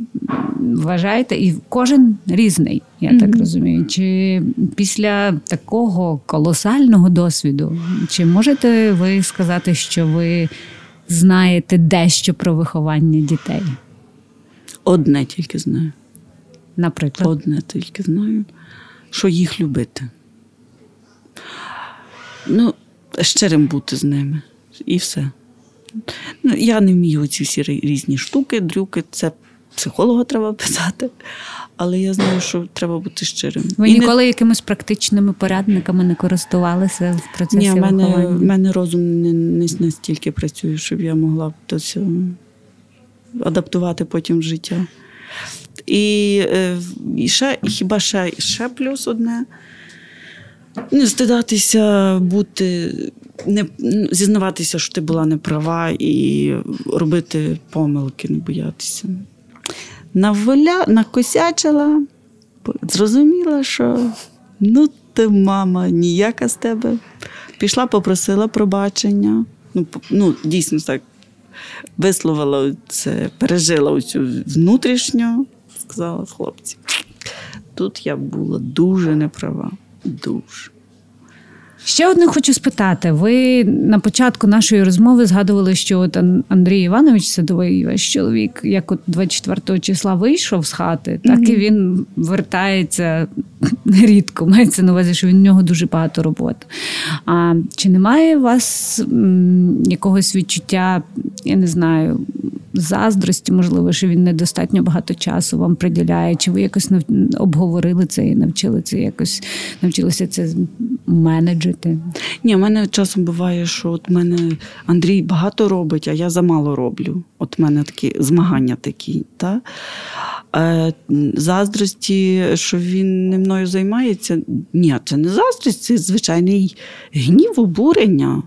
вважаєте, і кожен різний, я mm-hmm. так розумію. Чи після такого колосального досвіду, чи можете ви сказати, що ви знаєте дещо про виховання дітей? Одне тільки знаю. Наприклад, одне тільки знаю, що їх любити. Ну, щирим бути з ними. І все. Ну, Я не вмію ці всі різні штуки, дрюки, це психолога треба писати, але я знаю, що треба бути щирим. Ви І ніколи не... якимись практичними порадниками не користувалися в процесі? Ні, в мене, в мене розум не, не настільки працює, щоб я могла до адаптувати потім життя. І, е, і ще, хіба ще, ще плюс одне. Не стидатися, бути, не зізнаватися, що ти була неправа, і робити помилки, не боятися. Наволя, накосячила, зрозуміла, що ну ти, мама, ніяка з тебе. Пішла, попросила пробачення. Ну, ну дійсно так висловила це, пережила оцю внутрішню, сказала хлопці. Тут я була дуже неправа. Дуже. Ще одне хочу спитати. Ви на початку нашої розмови згадували, що от Андрій Іванович Садовий, ваш чоловік, як от 24 числа вийшов з хати, так mm-hmm. і він вертається *laughs* рідко. Мається на увазі, що він в нього дуже багато роботи. А чи немає у вас м, якогось відчуття я не знаю, заздрості, можливо, що він недостатньо багато часу вам приділяє, чи ви якось обговорили це і навчили це якось навчилися це менеджити? Ні, в мене часом буває, що от мене Андрій багато робить, а я замало роблю. От в мене такі змагання такі. Та? Е, заздрості, що він не мною займається. Ні, це не заздрість, це звичайний гнів, обурення.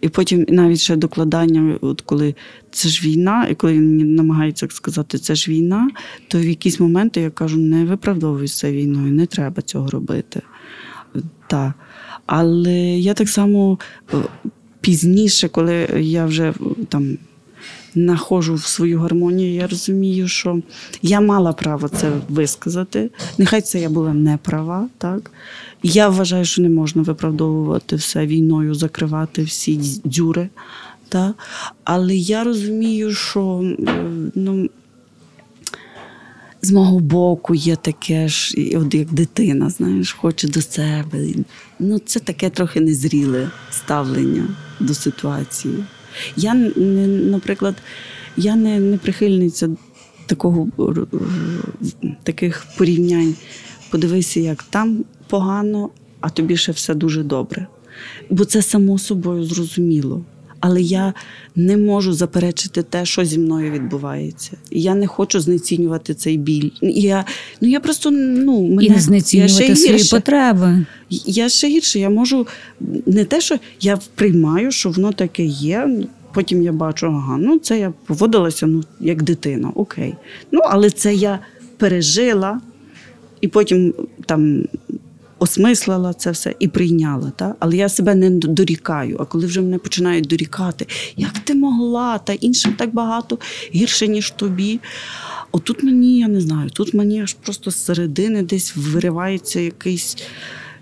І потім навіть ще докладання, от коли це ж війна, і коли він намагається сказати, це ж війна, то в якісь моменти я кажу, не виправдовуйся війною, не треба цього робити. Так. Але я так само е, пізніше, коли я вже там находжу в свою гармонію, я розумію, що я мала право це висказати. Нехай це я була не права, так. Я вважаю, що не можна виправдовувати все війною, закривати всі дзюри. Та? Але я розумію, що ну, з мого боку є таке ж, от як дитина, знаєш, хоче до себе. Ну, Це таке трохи незріле ставлення до ситуації. Я, наприклад, я не, не прихильниця такого, таких порівнянь. Подивися, як там погано, а тобі ще все дуже добре. Бо це само собою зрозуміло. Але я не можу заперечити те, що зі мною відбувається. Я не хочу знецінювати цей біль. Я ну я просто ну мене, і не знецінювати я свої гірше. потреби. Я ще гірше. Я можу не те, що я приймаю, що воно таке є. Потім я бачу, ага, ну це я поводилася ну, як дитина, окей. Ну, але це я пережила, і потім там осмислила це все і прийняла. Та? Але я себе не дорікаю. А коли вже мене починають дорікати, як ти могла, та іншим так багато гірше, ніж тобі. Отут мені, я не знаю, тут мені аж просто з середини десь виривається якийсь.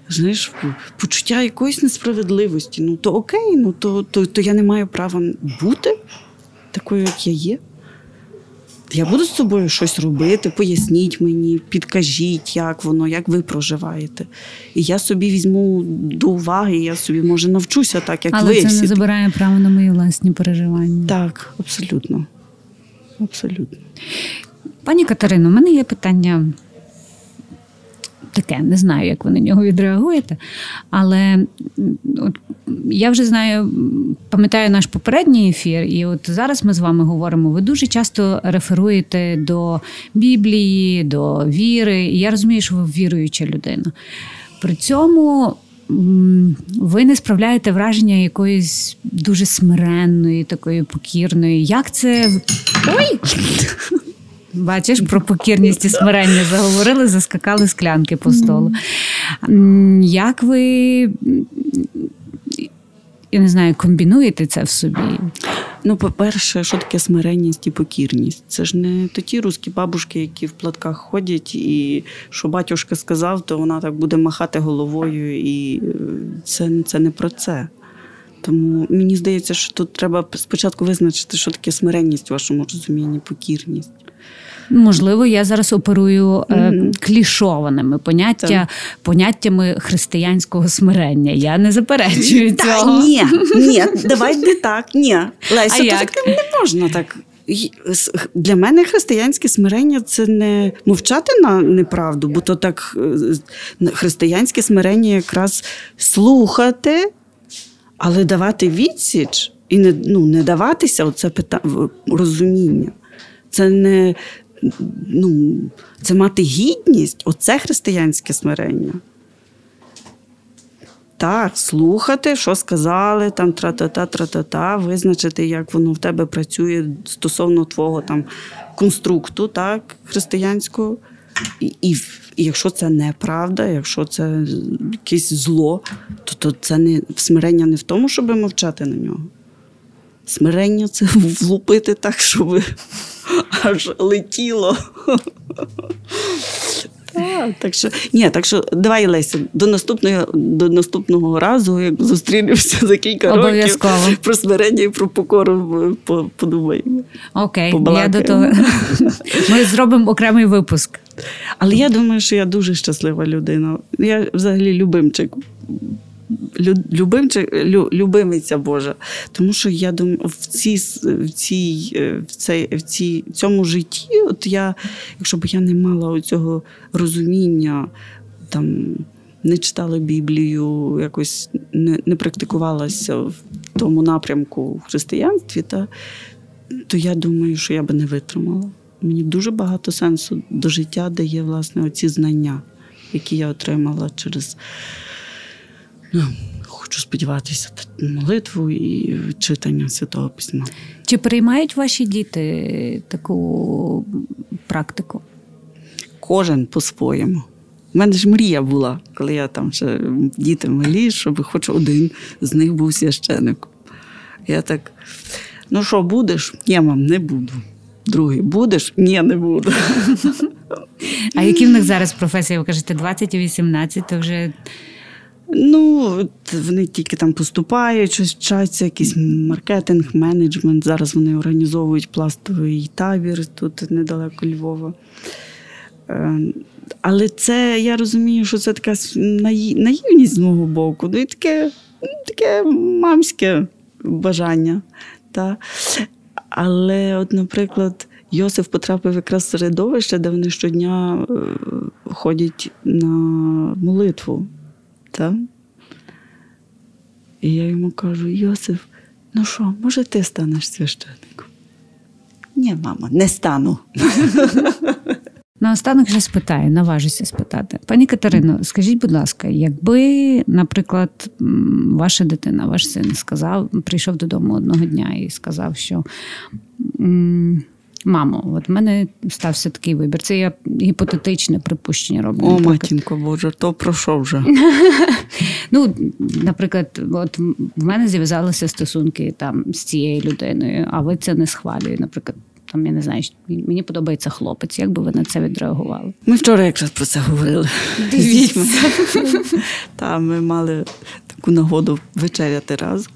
Знаєш, почуття якоїсь несправедливості. Ну то окей, ну то, то, то я не маю права бути такою, як я є. Я буду з собою щось робити, поясніть мені, підкажіть, як воно, як ви проживаєте. І я собі візьму до уваги, я собі, може, навчуся так, як Але ви. Але це не забирає право на мої власні переживання. Так, абсолютно. Абсолютно. Пані Катерино, у мене є питання таке, не знаю, як ви на нього відреагуєте. Але от, я вже знаю, пам'ятаю наш попередній ефір, і от зараз ми з вами говоримо. Ви дуже часто реферуєте до Біблії, до віри. І я розумію, що ви віруюча людина. При цьому. Ви не справляєте враження якоїсь дуже смиренної, такої покірної. Як це. Ой! Бачиш, про покірність і смирення заговорили, заскакали склянки по столу. Як ви, я не знаю, комбінуєте це в собі? Ну, по-перше, що таке смиренність і покірність? Це ж не то ті русські бабушки, які в платках ходять, і що батюшка сказав, то вона так буде махати головою, і е, це, це не про це. Тому мені здається, що тут треба спочатку визначити, що таке смиренність в вашому розумінні, покірність. Можливо, я зараз оперую mm-hmm. клішованими поняття, так. поняттями християнського смирення. Я не заперечую Та, цього. Ні, ні, *laughs* давай не так. Ні, Леся, то так не можна так. Для мене християнське смирення це не мовчати на неправду, бо то так е, християнське смирення якраз слухати, але давати відсіч і не ну, не даватися оце питання розуміння. Це не ну, це мати гідність, оце християнське смирення. Так, слухати, що сказали, там тра-та-та, тра-та-та, визначити, як воно в тебе працює стосовно твого там конструкту, так, християнського. І, і, і якщо це неправда, якщо це якесь зло, то, то це не смирення не в тому, щоб мовчати на нього. Смирення це *laughs* влупити так, щоб аж летіло. Так, так що ні, так що давай, Леся, до наступного до наступного разу, як зустрінемося за кілька Обов'язково. років про смирення і про покору подумаємо. Окей, я до того. Ми зробимо окремий випуск. Але я думаю, що я дуже щаслива людина. Я взагалі любимчик любимчик, любимиця Божа. Тому що я думаю, в цій, в цій, в цій, в цій, цьому житті, от я, якщо б я не мала цього розуміння, там не читала Біблію, якось не не практикувалася в тому напрямку в християнстві, та, то я думаю, що я би не витримала. Мені дуже багато сенсу до життя дає власне оці знання, які я отримала через. Ну, Хочу сподіватися, молитву і читання Святого Письма. Чи приймають ваші діти таку практику? Кожен по-своєму. У мене ж мрія була, коли я там ще діти малі, щоб хоч один з них був священником. Я так, ну що, будеш? Ні, мам, не буду. Другий будеш? Ні, не буду. А які в них зараз професії? Ви кажете, 20 і 18, то вже. Ну, вони тільки там поступають, щось вчаться, якийсь маркетинг, менеджмент. Зараз вони організовують пластовий табір тут недалеко Львова. Е, але це я розумію, що це така наївність з мого боку. Ну і таке таке мамське бажання. Та. Але, от, наприклад, Йосиф потрапив якраз в середовище, де вони щодня е, ходять на молитву. Та? І я йому кажу: Йосиф, ну що, може, ти станеш священником? Ні, мама, не стану. *laughs* Наостанок вже спитаю, наважуся спитати. Пані Катерино, скажіть, будь ласка, якби, наприклад, ваша дитина, ваш син сказав, прийшов додому одного дня і сказав, що мамо, от в мене стався такий вибір. Це я гіпотетичне припущення роблю. О, матінко Боже, то пройшов вже. *laughs* Ну, наприклад, от в мене зав'язалися стосунки там з цією людиною, а ви це не схвалюєте, наприклад там я не знаю, мені подобається хлопець. Як би ви на це відреагували? Ми вчора якраз про це говорили. Дивіться. *laughs* Та ми мали таку нагоду вечеряти разом.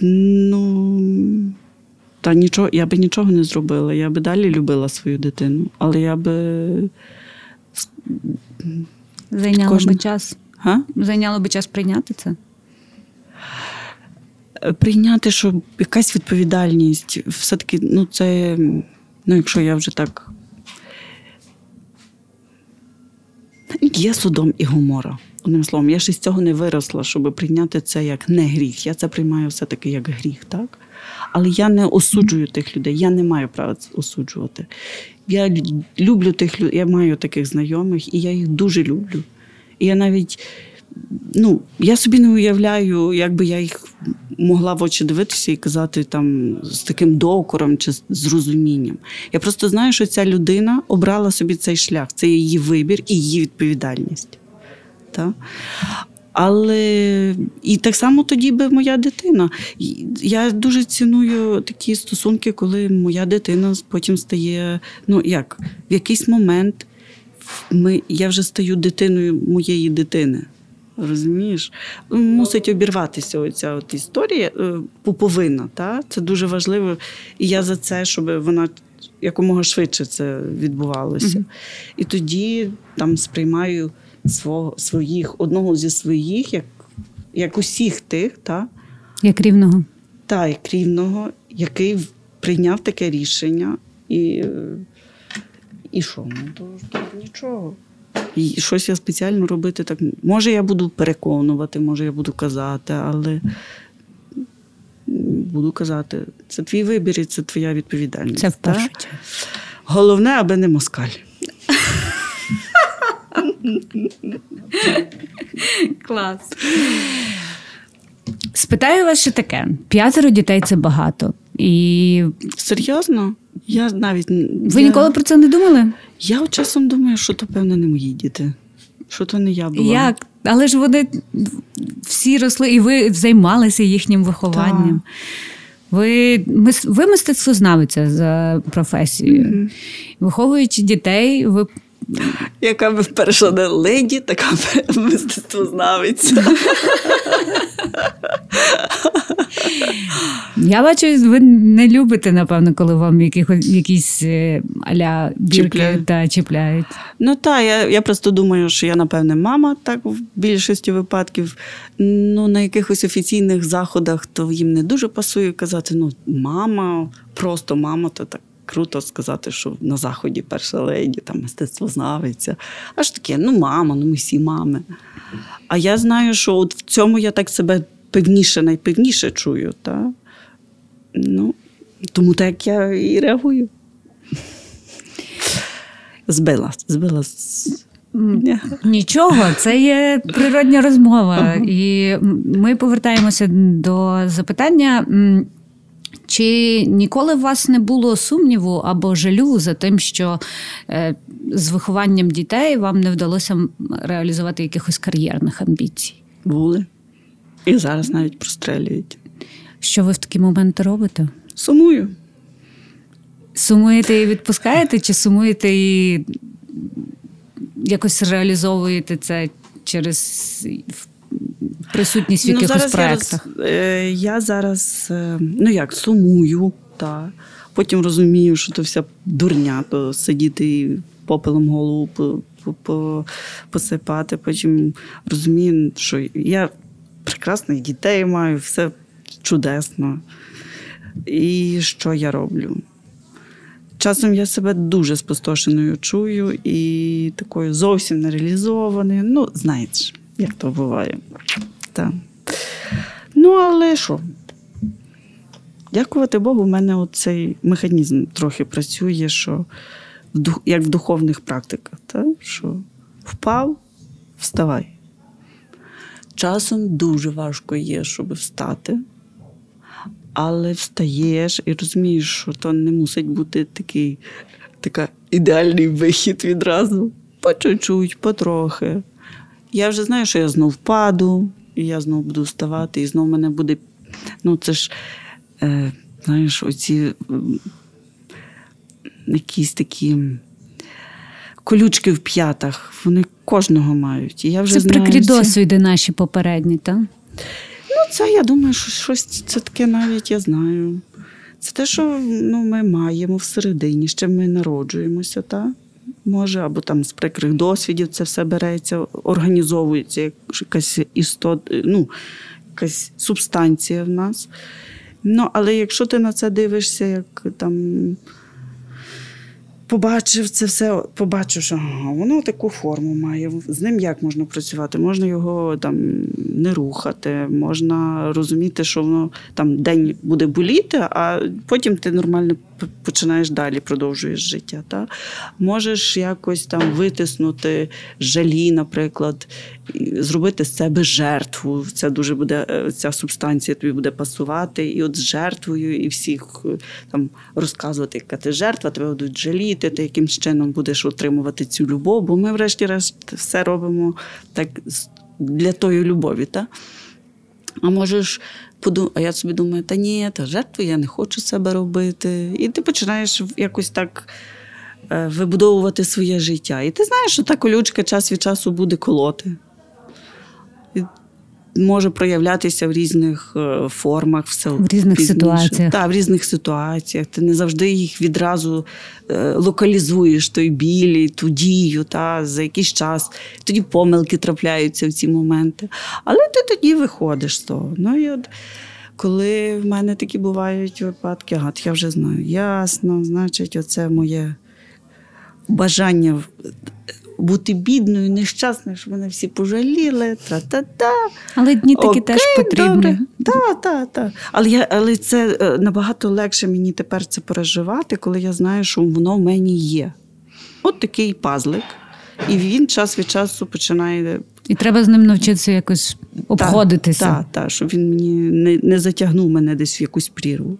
Ну, та нічого, я би нічого не зробила. Я би далі любила свою дитину, але я би. Зайняло Кожен... би час. Га? Зайняло би час прийняти це? прийняти, що якась відповідальність, все-таки, ну, це, ну, якщо я вже так. Є судом і гумора. Одним словом, я ще з цього не виросла, щоб прийняти це як не гріх. Я це приймаю все-таки як гріх, так? Але я не осуджую тих людей, я не маю права осуджувати. Я люблю тих людей, я маю таких знайомих, і я їх дуже люблю. І я навіть ну, я собі не уявляю, як би я їх могла в очі дивитися і казати там з таким докором чи з розумінням. Я просто знаю, що ця людина обрала собі цей шлях, це її вибір і її відповідальність. Так? Але і так само тоді би моя дитина. Я дуже ціную такі стосунки, коли моя дитина потім стає, ну як, в якийсь момент ми, я вже стаю дитиною моєї дитини. Розумієш, мусить обірватися оця от історія е. Та? Це дуже важливо. І я за це, щоб вона якомога швидше це відбувалося. mm І тоді там сприймаю свого, своїх, одного зі своїх, як як усіх тих, та? як рівного. Так, як рівного, який прийняв таке рішення. І і що? Ну, то, то нічого. І щось я спеціально робити так. Може, я буду переконувати, може, я буду казати, але буду казати, це твій вибір і це твоя відповідальність. Це в першу Головне, аби не москаль. Клас. Спитаю вас ще таке: п'ятеро дітей це багато. І... Серйозно? Я навіть ви я... ніколи про це не думали? Я часом думаю, що то, певно, не мої діти. Що то не я була. Як? Але ж вони всі росли, і ви займалися їхнім вихованням. Так. Ви ви мистецтвознавиця за професією. Mm-hmm. Виховуючи дітей, ви. Яка би перша не леді, така мистецтвознавиця. Я бачу, ви не любите, напевно, коли вам якихось якісь е, аля бірки чіпляють. та чіпляють. Ну так, я я просто думаю, що я, напевне, мама так в більшості випадків. Ну, На якихось офіційних заходах то їм не дуже пасує казати, ну, мама, просто мама, то так. Круто сказати, що на заході перша леді, там мистецтвознавиця. Аж таке, ну, мама, ну ми всі мами. А я знаю, що от в цьому я так себе певніше, найпевніше чую. Та? Ну, Тому так я і реагую. Збила, збила. Нічого, це є природня розмова. І ми повертаємося до запитання. Чи ніколи у вас не було сумніву або жалю за тим, що е, з вихованням дітей вам не вдалося реалізувати якихось кар'єрних амбіцій? Були. І зараз навіть прострелюють. Що ви в такі моменти робите? Сумую. Сумуєте і відпускаєте, чи сумуєте і якось реалізовуєте це через присутність в ну, якихось ну, проєктах? Я, е, я зараз, е, ну як, сумую, та. потім розумію, що це вся дурня, то сидіти і попелом голову посипати. Потім розумію, що я прекрасних дітей маю, все чудесно. І що я роблю? Часом я себе дуже спустошеною чую і такою зовсім нереалізованою. Ну, знаєте, як то буває. Так. Ну, але що? Дякувати Богу, в мене цей механізм трохи працює, що як в духовних практиках, так? що впав, вставай. Часом дуже важко є, щоб встати, але встаєш і розумієш, що то не мусить бути такий така ідеальний вихід відразу. По чуть-чуть, потрохи. Я вже знаю, що я знов впаду, і я знову буду вставати, і знову мене буде. Ну, це ж, е, знаєш, оці якісь такі колючки в п'ятах, вони кожного мають. І я вже Це знаю, прикрі досвіди наші попередні, так? Ну, це я думаю, що щось це таке навіть я знаю. Це те, що ну, ми маємо всередині, ще ми народжуємося, так? Може, або там з прикрих досвідів це все береться, організовується якась істот, ну, якась субстанція в нас. Ну, Але якщо ти на це дивишся, як там побачив це все, побачив, що ага, воно таку форму має. З ним як можна працювати? Можна його там не рухати, можна розуміти, що воно там день буде боліти, а потім ти нормально починаєш далі, продовжуєш життя. Та? Можеш якось там витиснути жалі, наприклад, зробити з себе жертву. Це дуже буде е, ця субстанція тобі буде пасувати. І от з жертвою, і всіх е, там розказувати, яка ти жертва, тебе будуть жаліти, ти яким чином будеш отримувати цю любов. Бо ми, врешті-решт, все робимо так для тої любові. Та? А можеш а я собі думаю, та ні, та жертви я не хочу себе робити. І ти починаєш якось так е, вибудовувати своє життя. І ти знаєш, що та колючка час від часу буде колоти може проявлятися в різних е, формах, все в різних пізніше. ситуаціях. Так, в різних ситуаціях. Ти не завжди їх відразу е, локалізуєш той білі, ту дію, та, за якийсь час. Тоді помилки трапляються в ці моменти. Але ти тоді виходиш з того. Ну, і от, коли в мене такі бувають випадки, ага, я вже знаю, ясно, значить, оце моє бажання бути бідною, нещасною, щоб мене всі пожаліли. Та-та-та. Але дні такі Окей, теж потрібні. Так, так, так. Але я, але це е, набагато легше мені тепер це переживати, коли я знаю, що воно в мені є. От такий пазлик. І він час від часу починає. І треба з ним навчитися якось обходитися. Так, так, та, щоб він мені не не затягнув мене десь в якусь прірву.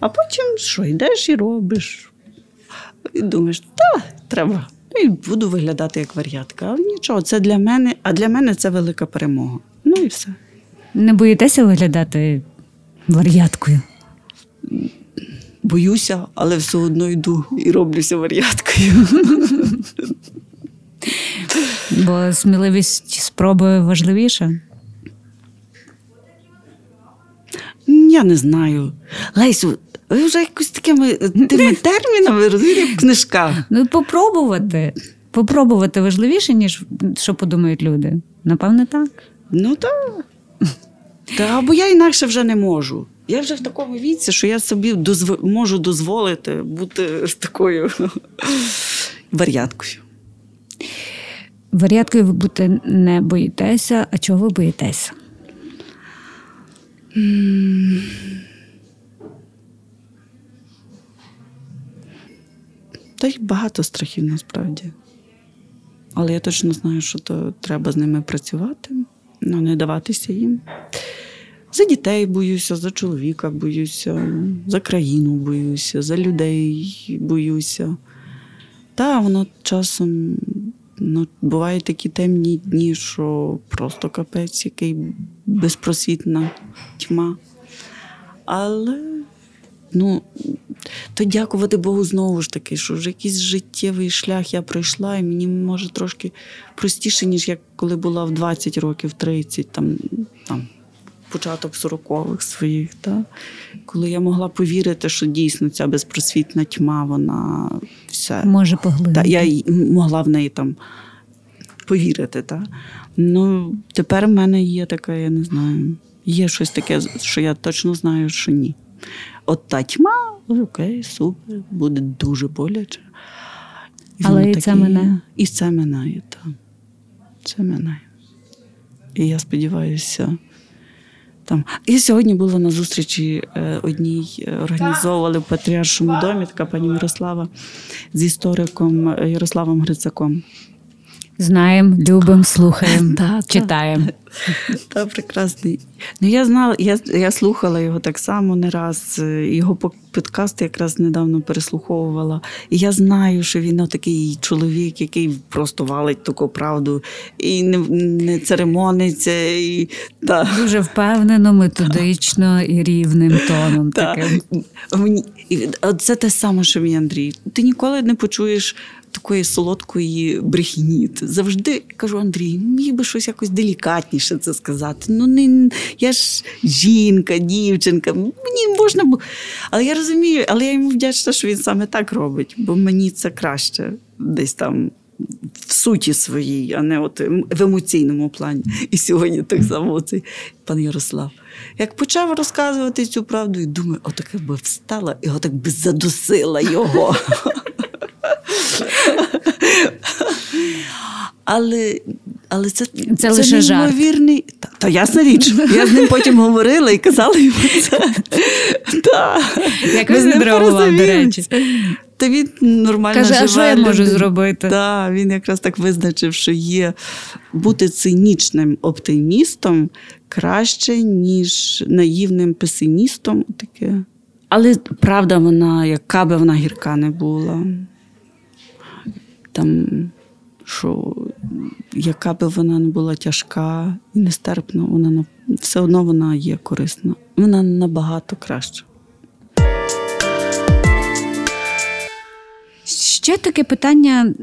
А потім що, йдеш і робиш. І думаєш, так, треба і буду виглядати як вар'ятка. Але нічого, це для мене, а для мене це велика перемога. Ну і все. Не боїтеся виглядати вар'яткою? Боюся, але все одно йду і роблюся вар'яткою. Бо сміливість спроби важливіша. Я не знаю. Лесю, ви вже якось такими тими *laughs* термінами розумієте, в книжках. Ну, попробувати. Попробувати важливіше, ніж що подумають люди. Напевне, так. Ну так. Та, бо я інакше вже не можу. Я вже в такому віці, що я собі дозв... можу дозволити бути такою *laughs* варіаткою. Варіаткою ви бути не боїтеся, а чого ви боїтеся? Та й багато страхів насправді. Але я точно знаю, що то треба з ними працювати, ну, не даватися їм. За дітей боюся, за чоловіка боюся, за країну боюся, за людей боюся. Та воно часом ну, бувають такі темні дні, що просто капець, який безпросвітна тьма. Але ну, то дякувати Богу знову ж таки, що вже якийсь життєвий шлях я пройшла, і мені може трошки простіше, ніж як коли була в 20 років, 30, там, там початок 40-х своїх. Та? Коли я могла повірити, що дійсно ця безпросвітна тьма, вона все. Може поглинути. Та, я могла в неї там повірити. Та? Ну, Тепер в мене є така, я не знаю, є щось таке, що я точно знаю, що ні. От та тьма, окей, супер, буде дуже боляче. І Але і такі, це мене. І це минає, так. Це минає. І я сподіваюся. Там. Я сьогодні була на зустрічі е, одній, е, організовували в Патріаршому домі, така пані Мирослава з істориком е, Ярославом Грицаком. Знаємо, любимо, *laughs* слухаємо, читаємо. Та прекрасний. Ну я знала, я я слухала його так само не раз. Його підкасти якраз недавно переслуховувала. І я знаю, що він такий чоловік, який просто валить таку правду і не не церемониться. І, та. Дуже впевнено, методично і рівним тоном. таким. Це те саме, що мій Андрій. Ти ніколи не почуєш такої солодкої брехні. Завжди кажу, Андрій, міг би щось якось делікатніше це сказати. Ну, не я ж жінка, дівчинка, мені можна було. Але я розумію, але я йому вдячна, що він саме так робить, бо мені це краще десь там. В суті своїй, а не от в емоційному плані. І сьогодні так само цей пан Ярослав. Як почав розказувати цю правду, і думаю, отаке би встала і отак би задусила його. Але але це це, це лише неймовірний. Та, та ясна річ. Я з ним потім говорила і казала йому це. Та. Як він відреагував, до речі. Та він нормально Каже, живе. а що я можу зробити? Так, він якраз так визначив, що є бути цинічним оптимістом краще, ніж наївним песимістом. Таке. Але правда, вона, яка би вона гірка не була там, що яка би вона не була тяжка і нестерпна, вона все одно вона є корисна. Вона набагато краща. Ще таке питання.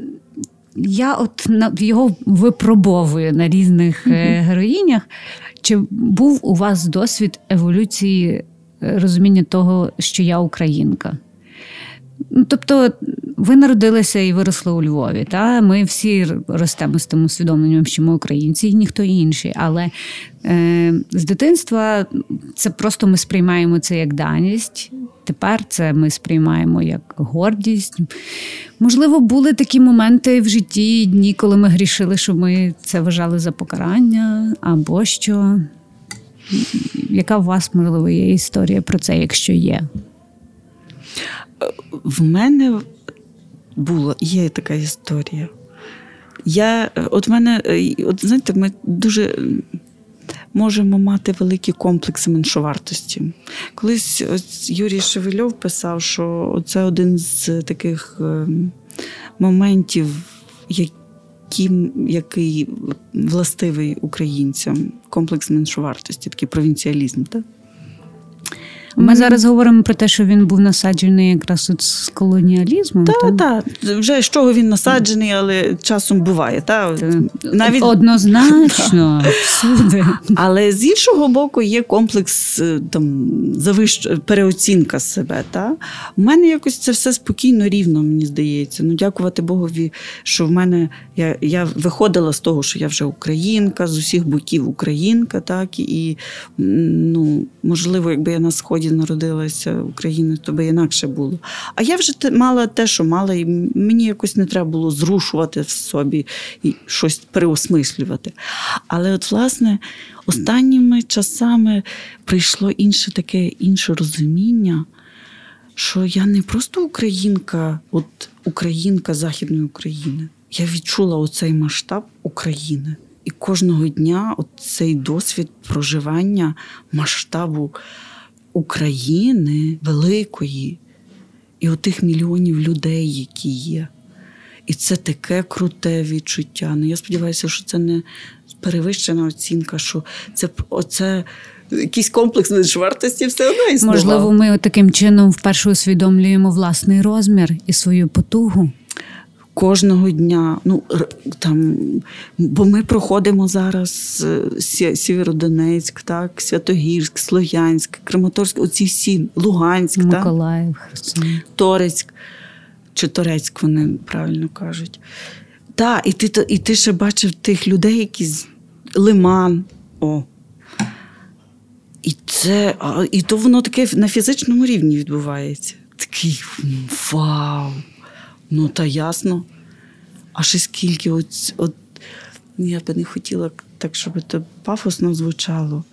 Я от його випробовую на різних mm-hmm. героїнях. Чи був у вас досвід еволюції е, розуміння того, що я українка? Ну, тобто, ви народилися і виросли у Львові. Та? Ми всі ростемо з тим усвідомленням, що ми українці і ніхто інший. Але е, з дитинства це просто ми сприймаємо це як даність. Тепер це ми сприймаємо як гордість. Можливо, були такі моменти в житті, дні, коли ми грішили, що ми це вважали за покарання або що. Яка у вас, можливо, є історія про це, якщо є? В мене була, є така історія. Я, От мене, от знаєте, ми дуже можемо мати великі комплекси меншовартості. Колись ось Юрій Шевельов писав, що це один з таких е, моментів, який, який властивий українцям, комплекс меншовартості, такий провінціалізм. Так? Ми mm. зараз говоримо про те, що він був насаджений якраз от з колоніалізмом. Так, так. Та. Вже з чого він насаджений, але часом буває. Та? та. Навіть... Однозначно. *laughs* всюди. Але з іншого боку, є комплекс е, там, завищ... переоцінка себе. Та? У мене якось це все спокійно, рівно, мені здається. Ну, Дякувати Богові, що в мене я я виходила з того, що я вже українка, з усіх боків українка, так, і ну, можливо, якби я на Сході народилася України, то би інакше було. А я вже мала те, що мала, і мені якось не треба було зрушувати в собі і щось переосмислювати. Але, от, власне, останніми часами прийшло інше таке інше розуміння. Що я не просто українка, от українка Західної України. Я відчула оцей масштаб України. І кожного дня цей досвід проживання масштабу України великої і отих мільйонів людей, які є. І це таке круте відчуття. Ну, Я сподіваюся, що це не перевищена оцінка, що це оце. Якийсь комплекс вартості все одно існував. Можливо, ми таким чином вперше усвідомлюємо власний розмір і свою потугу кожного дня. Ну там, Бо ми проходимо зараз е, Сєвєродонецьк, так, Святогірськ, Слов'янськ, Краматорськ, оці всі Луганськ, Миколаїв, Херсон. Торецьк чи Торецьк, вони правильно кажуть. Так, і ти і ти ще бачив тих людей, які з лиман. О. І це, і то воно таке на фізичному рівні відбувається. Такий вау! Ну, та ясно. А ще скільки от, от я би не хотіла так, щоб це пафосно звучало.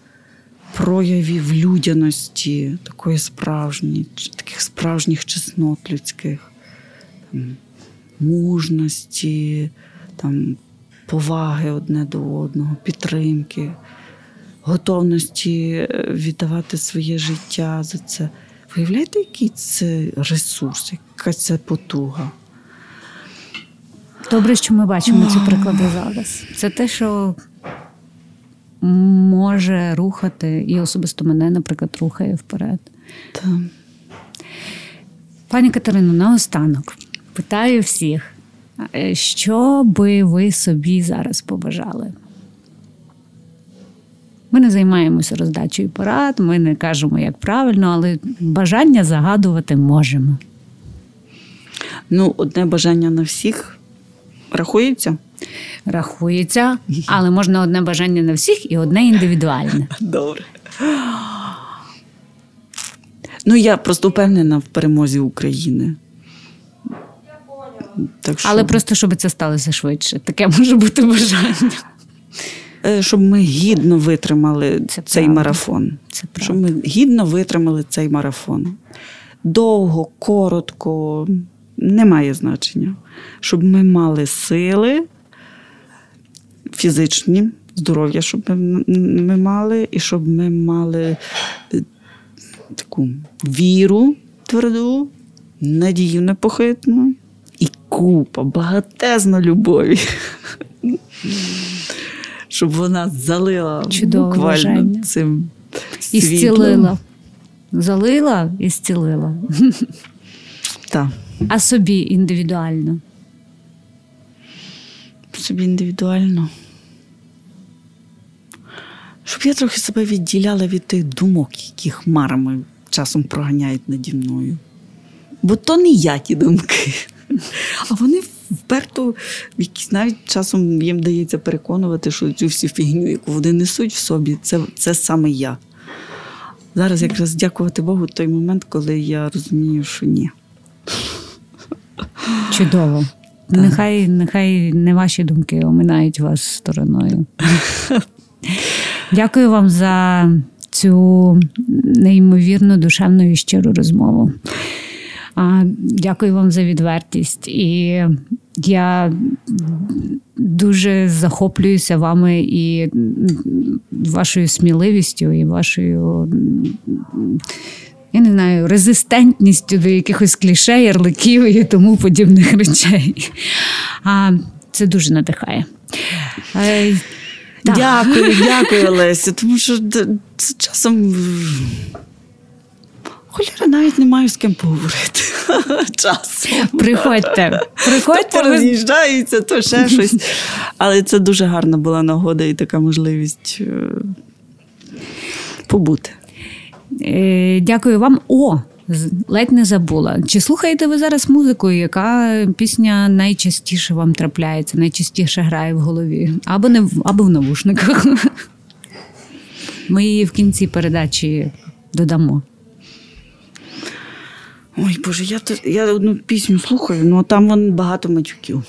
Проявів людяності, такої справжньої, таких справжніх чеснот людських, там, мужності, там, поваги одне до одного, підтримки, готовності е, віддавати своє життя за це. Виявляєте, який це ресурс, яка це потуга? Добре, що ми бачимо ці приклади зараз. Це те, що може рухати, і особисто мене, наприклад, рухає вперед. Так. Пані Катерино, наостанок питаю всіх, що би ви собі зараз побажали? Ми не займаємося роздачею порад, ми не кажемо, як правильно, але бажання загадувати можемо. Ну, одне бажання на всіх Рахується? Рахується, але можна одне бажання на всіх і одне індивідуальне. Добре. Ну, я просто впевнена в перемозі України. Так що... Але просто щоб це сталося швидше. Таке може бути бажання. Е, щоб ми гідно витримали це цей правда. марафон. Це Щоб ми гідно витримали цей марафон. Довго, коротко, не має значення. Щоб ми мали сили фізичні, здоров'я, щоб ми, ми мали, і щоб ми мали е, таку віру тверду, надію непохитну і купа, багатезна любові. *laughs* Щоб вона залила Чудове буквально бажання. цим і зцілила. Залила і зцілила. *laughs* Так а собі індивідуально? Собі індивідуально. Щоб я трохи себе відділяла від тих думок, які хмарами часом проганяють наді мною. Бо то не я ті думки. А вони вперто якісь навіть часом їм дається переконувати, що цю всю фігню, яку вони несуть в собі, це це саме я. Зараз якраз дякувати Богу той момент, коли я розумію, що ні. Чудово. Нехай нехай не ваші думки оминають вас стороною. Дякую вам за цю неймовірну душевну і щиру розмову. Дякую вам за відвертість. І я дуже захоплююся вами і вашою сміливістю, і вашою я не знаю, резистентністю до якихось кліше, ярликів і тому подібних речей. А це дуже надихає. Е, дякую, дякую, Олесю. Тому що це часом Холіра навіть не маю з ким поговорити. *laughs* Часом. Приходьте, приходьте. То роз'їжджаються, то ще *laughs* щось. Але це дуже гарна була нагода і така можливість е, побути. Е, Дякую вам. О, ледь не забула. Чи слухаєте ви зараз музику? Яка пісня найчастіше вам трапляється, найчастіше грає в голові? Або не в або в навушниках. Ми її в кінці передачі додамо. Ой, Боже, я, я одну пісню слухаю, ну там вон багато матюків.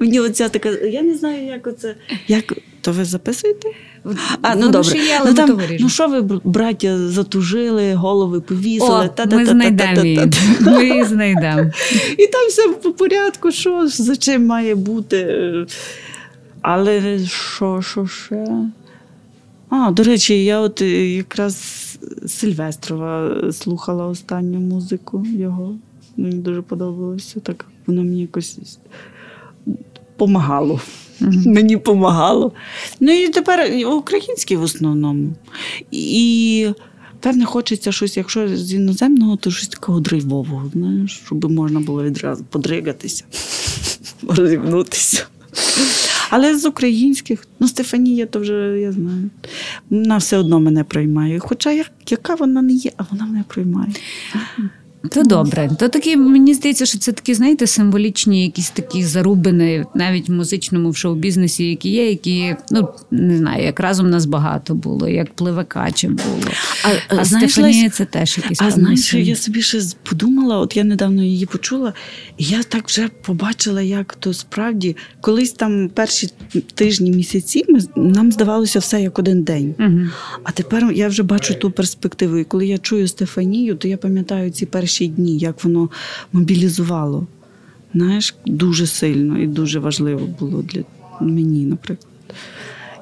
Мені оця така, я не знаю, як оце. Як, то ви записуєте? А, ну добре. є, ну, там, ну що ви, браття, затужили, голови повісили. О, та-та-та-та-та-та-та. ми знайдемо її. Ми її знайдемо. І там все по порядку, що за чим має бути. Але що, що ще? А, до речі, я от е, якраз Сильвестрова слухала останню музику його. Мені дуже подобалося. Так воно мені якось помагало. Мені помагало. Ну і тепер український в основному. І певне, хочеться щось, якщо з іноземного, то щось такого драйвового, знаєш, щоб можна було відразу подригатися, *laughs* розігнутися. Але з українських, ну, Стефанія, то вже я знаю. Вона все одно мене приймає. Хоча як, яка вона не є, а вона мене приймає. То добре. То такі, мені здається, що це такі, знаєте, символічні якісь такі зарубини, навіть в музичному в шоу-бізнесі, які є, які, ну не знаю, як разом нас багато було, як пливакаче було. А, А, знаєш, Стефанія це теж якісь А знаєш, що я собі ще подумала, от я недавно її почула, і я так вже побачила, як то справді колись там перші тижні, місяці ми, нам здавалося все як один день. Мгм. А тепер я вже бачу ту перспективу. І коли я чую Стефанію, то я пам'ятаю ці перші дні, як воно мобілізувало. Знаєш, дуже сильно і дуже важливо було для мені, наприклад.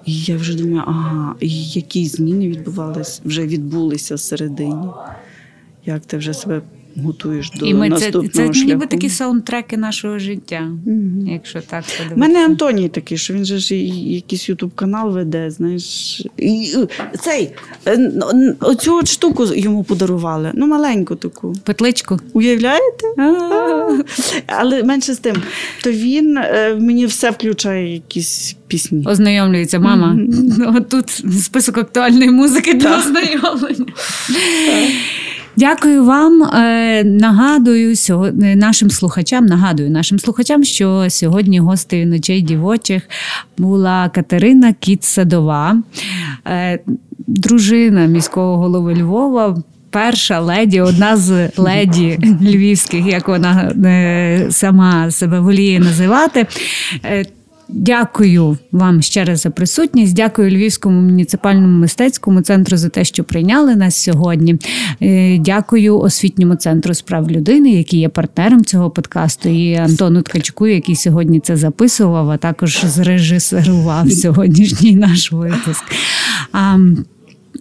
І я вже думаю, ага, і які зміни відбувалися, вже відбулися всередині. Як ти вже себе готуєш до І ми це, наступного це шляху? ніби такі саундтреки нашого життя, Мгм. якщо так У мене Антоній такий, що він же ж якийсь ютуб канал веде, знаєш. І, е, цей, е, оцю от штуку йому подарували. Ну, маленьку таку. Петличку. Уявляєте? Але менше з тим, то він е, мені все включає якісь пісні. Ознайомлюється мама. От тут список актуальної музики для ознайомлення. Дякую вам. Е, Нагадую сьогодні нашим слухачам. Нагадую нашим слухачам, що сьогодні гостею ночей дівочих була Катерина Кіт-Садова, е, дружина міського голови Львова. Перша леді, одна з леді львівських, як вона е, сама себе воліє називати. Е, Дякую вам ще раз за присутність. Дякую Львівському муніципальному мистецькому центру за те, що прийняли нас сьогодні. Е, Дякую освітньому центру справ людини, який є партнером цього подкасту, і Антону Ткачуку, який сьогодні це записував, а також зрежисерував *laughs* сьогоднішній наш випуск.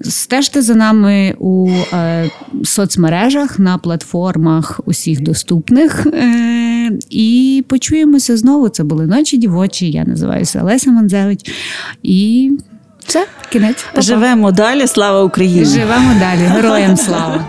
Стежте за нами у е, соцмережах на платформах усіх доступних. І почуємося знову. Це були ночі дівочі. Я називаюся Олеся Манзевич. І все, кінець. Па-па. Живемо далі, слава Україні! Живемо далі. Героям слава!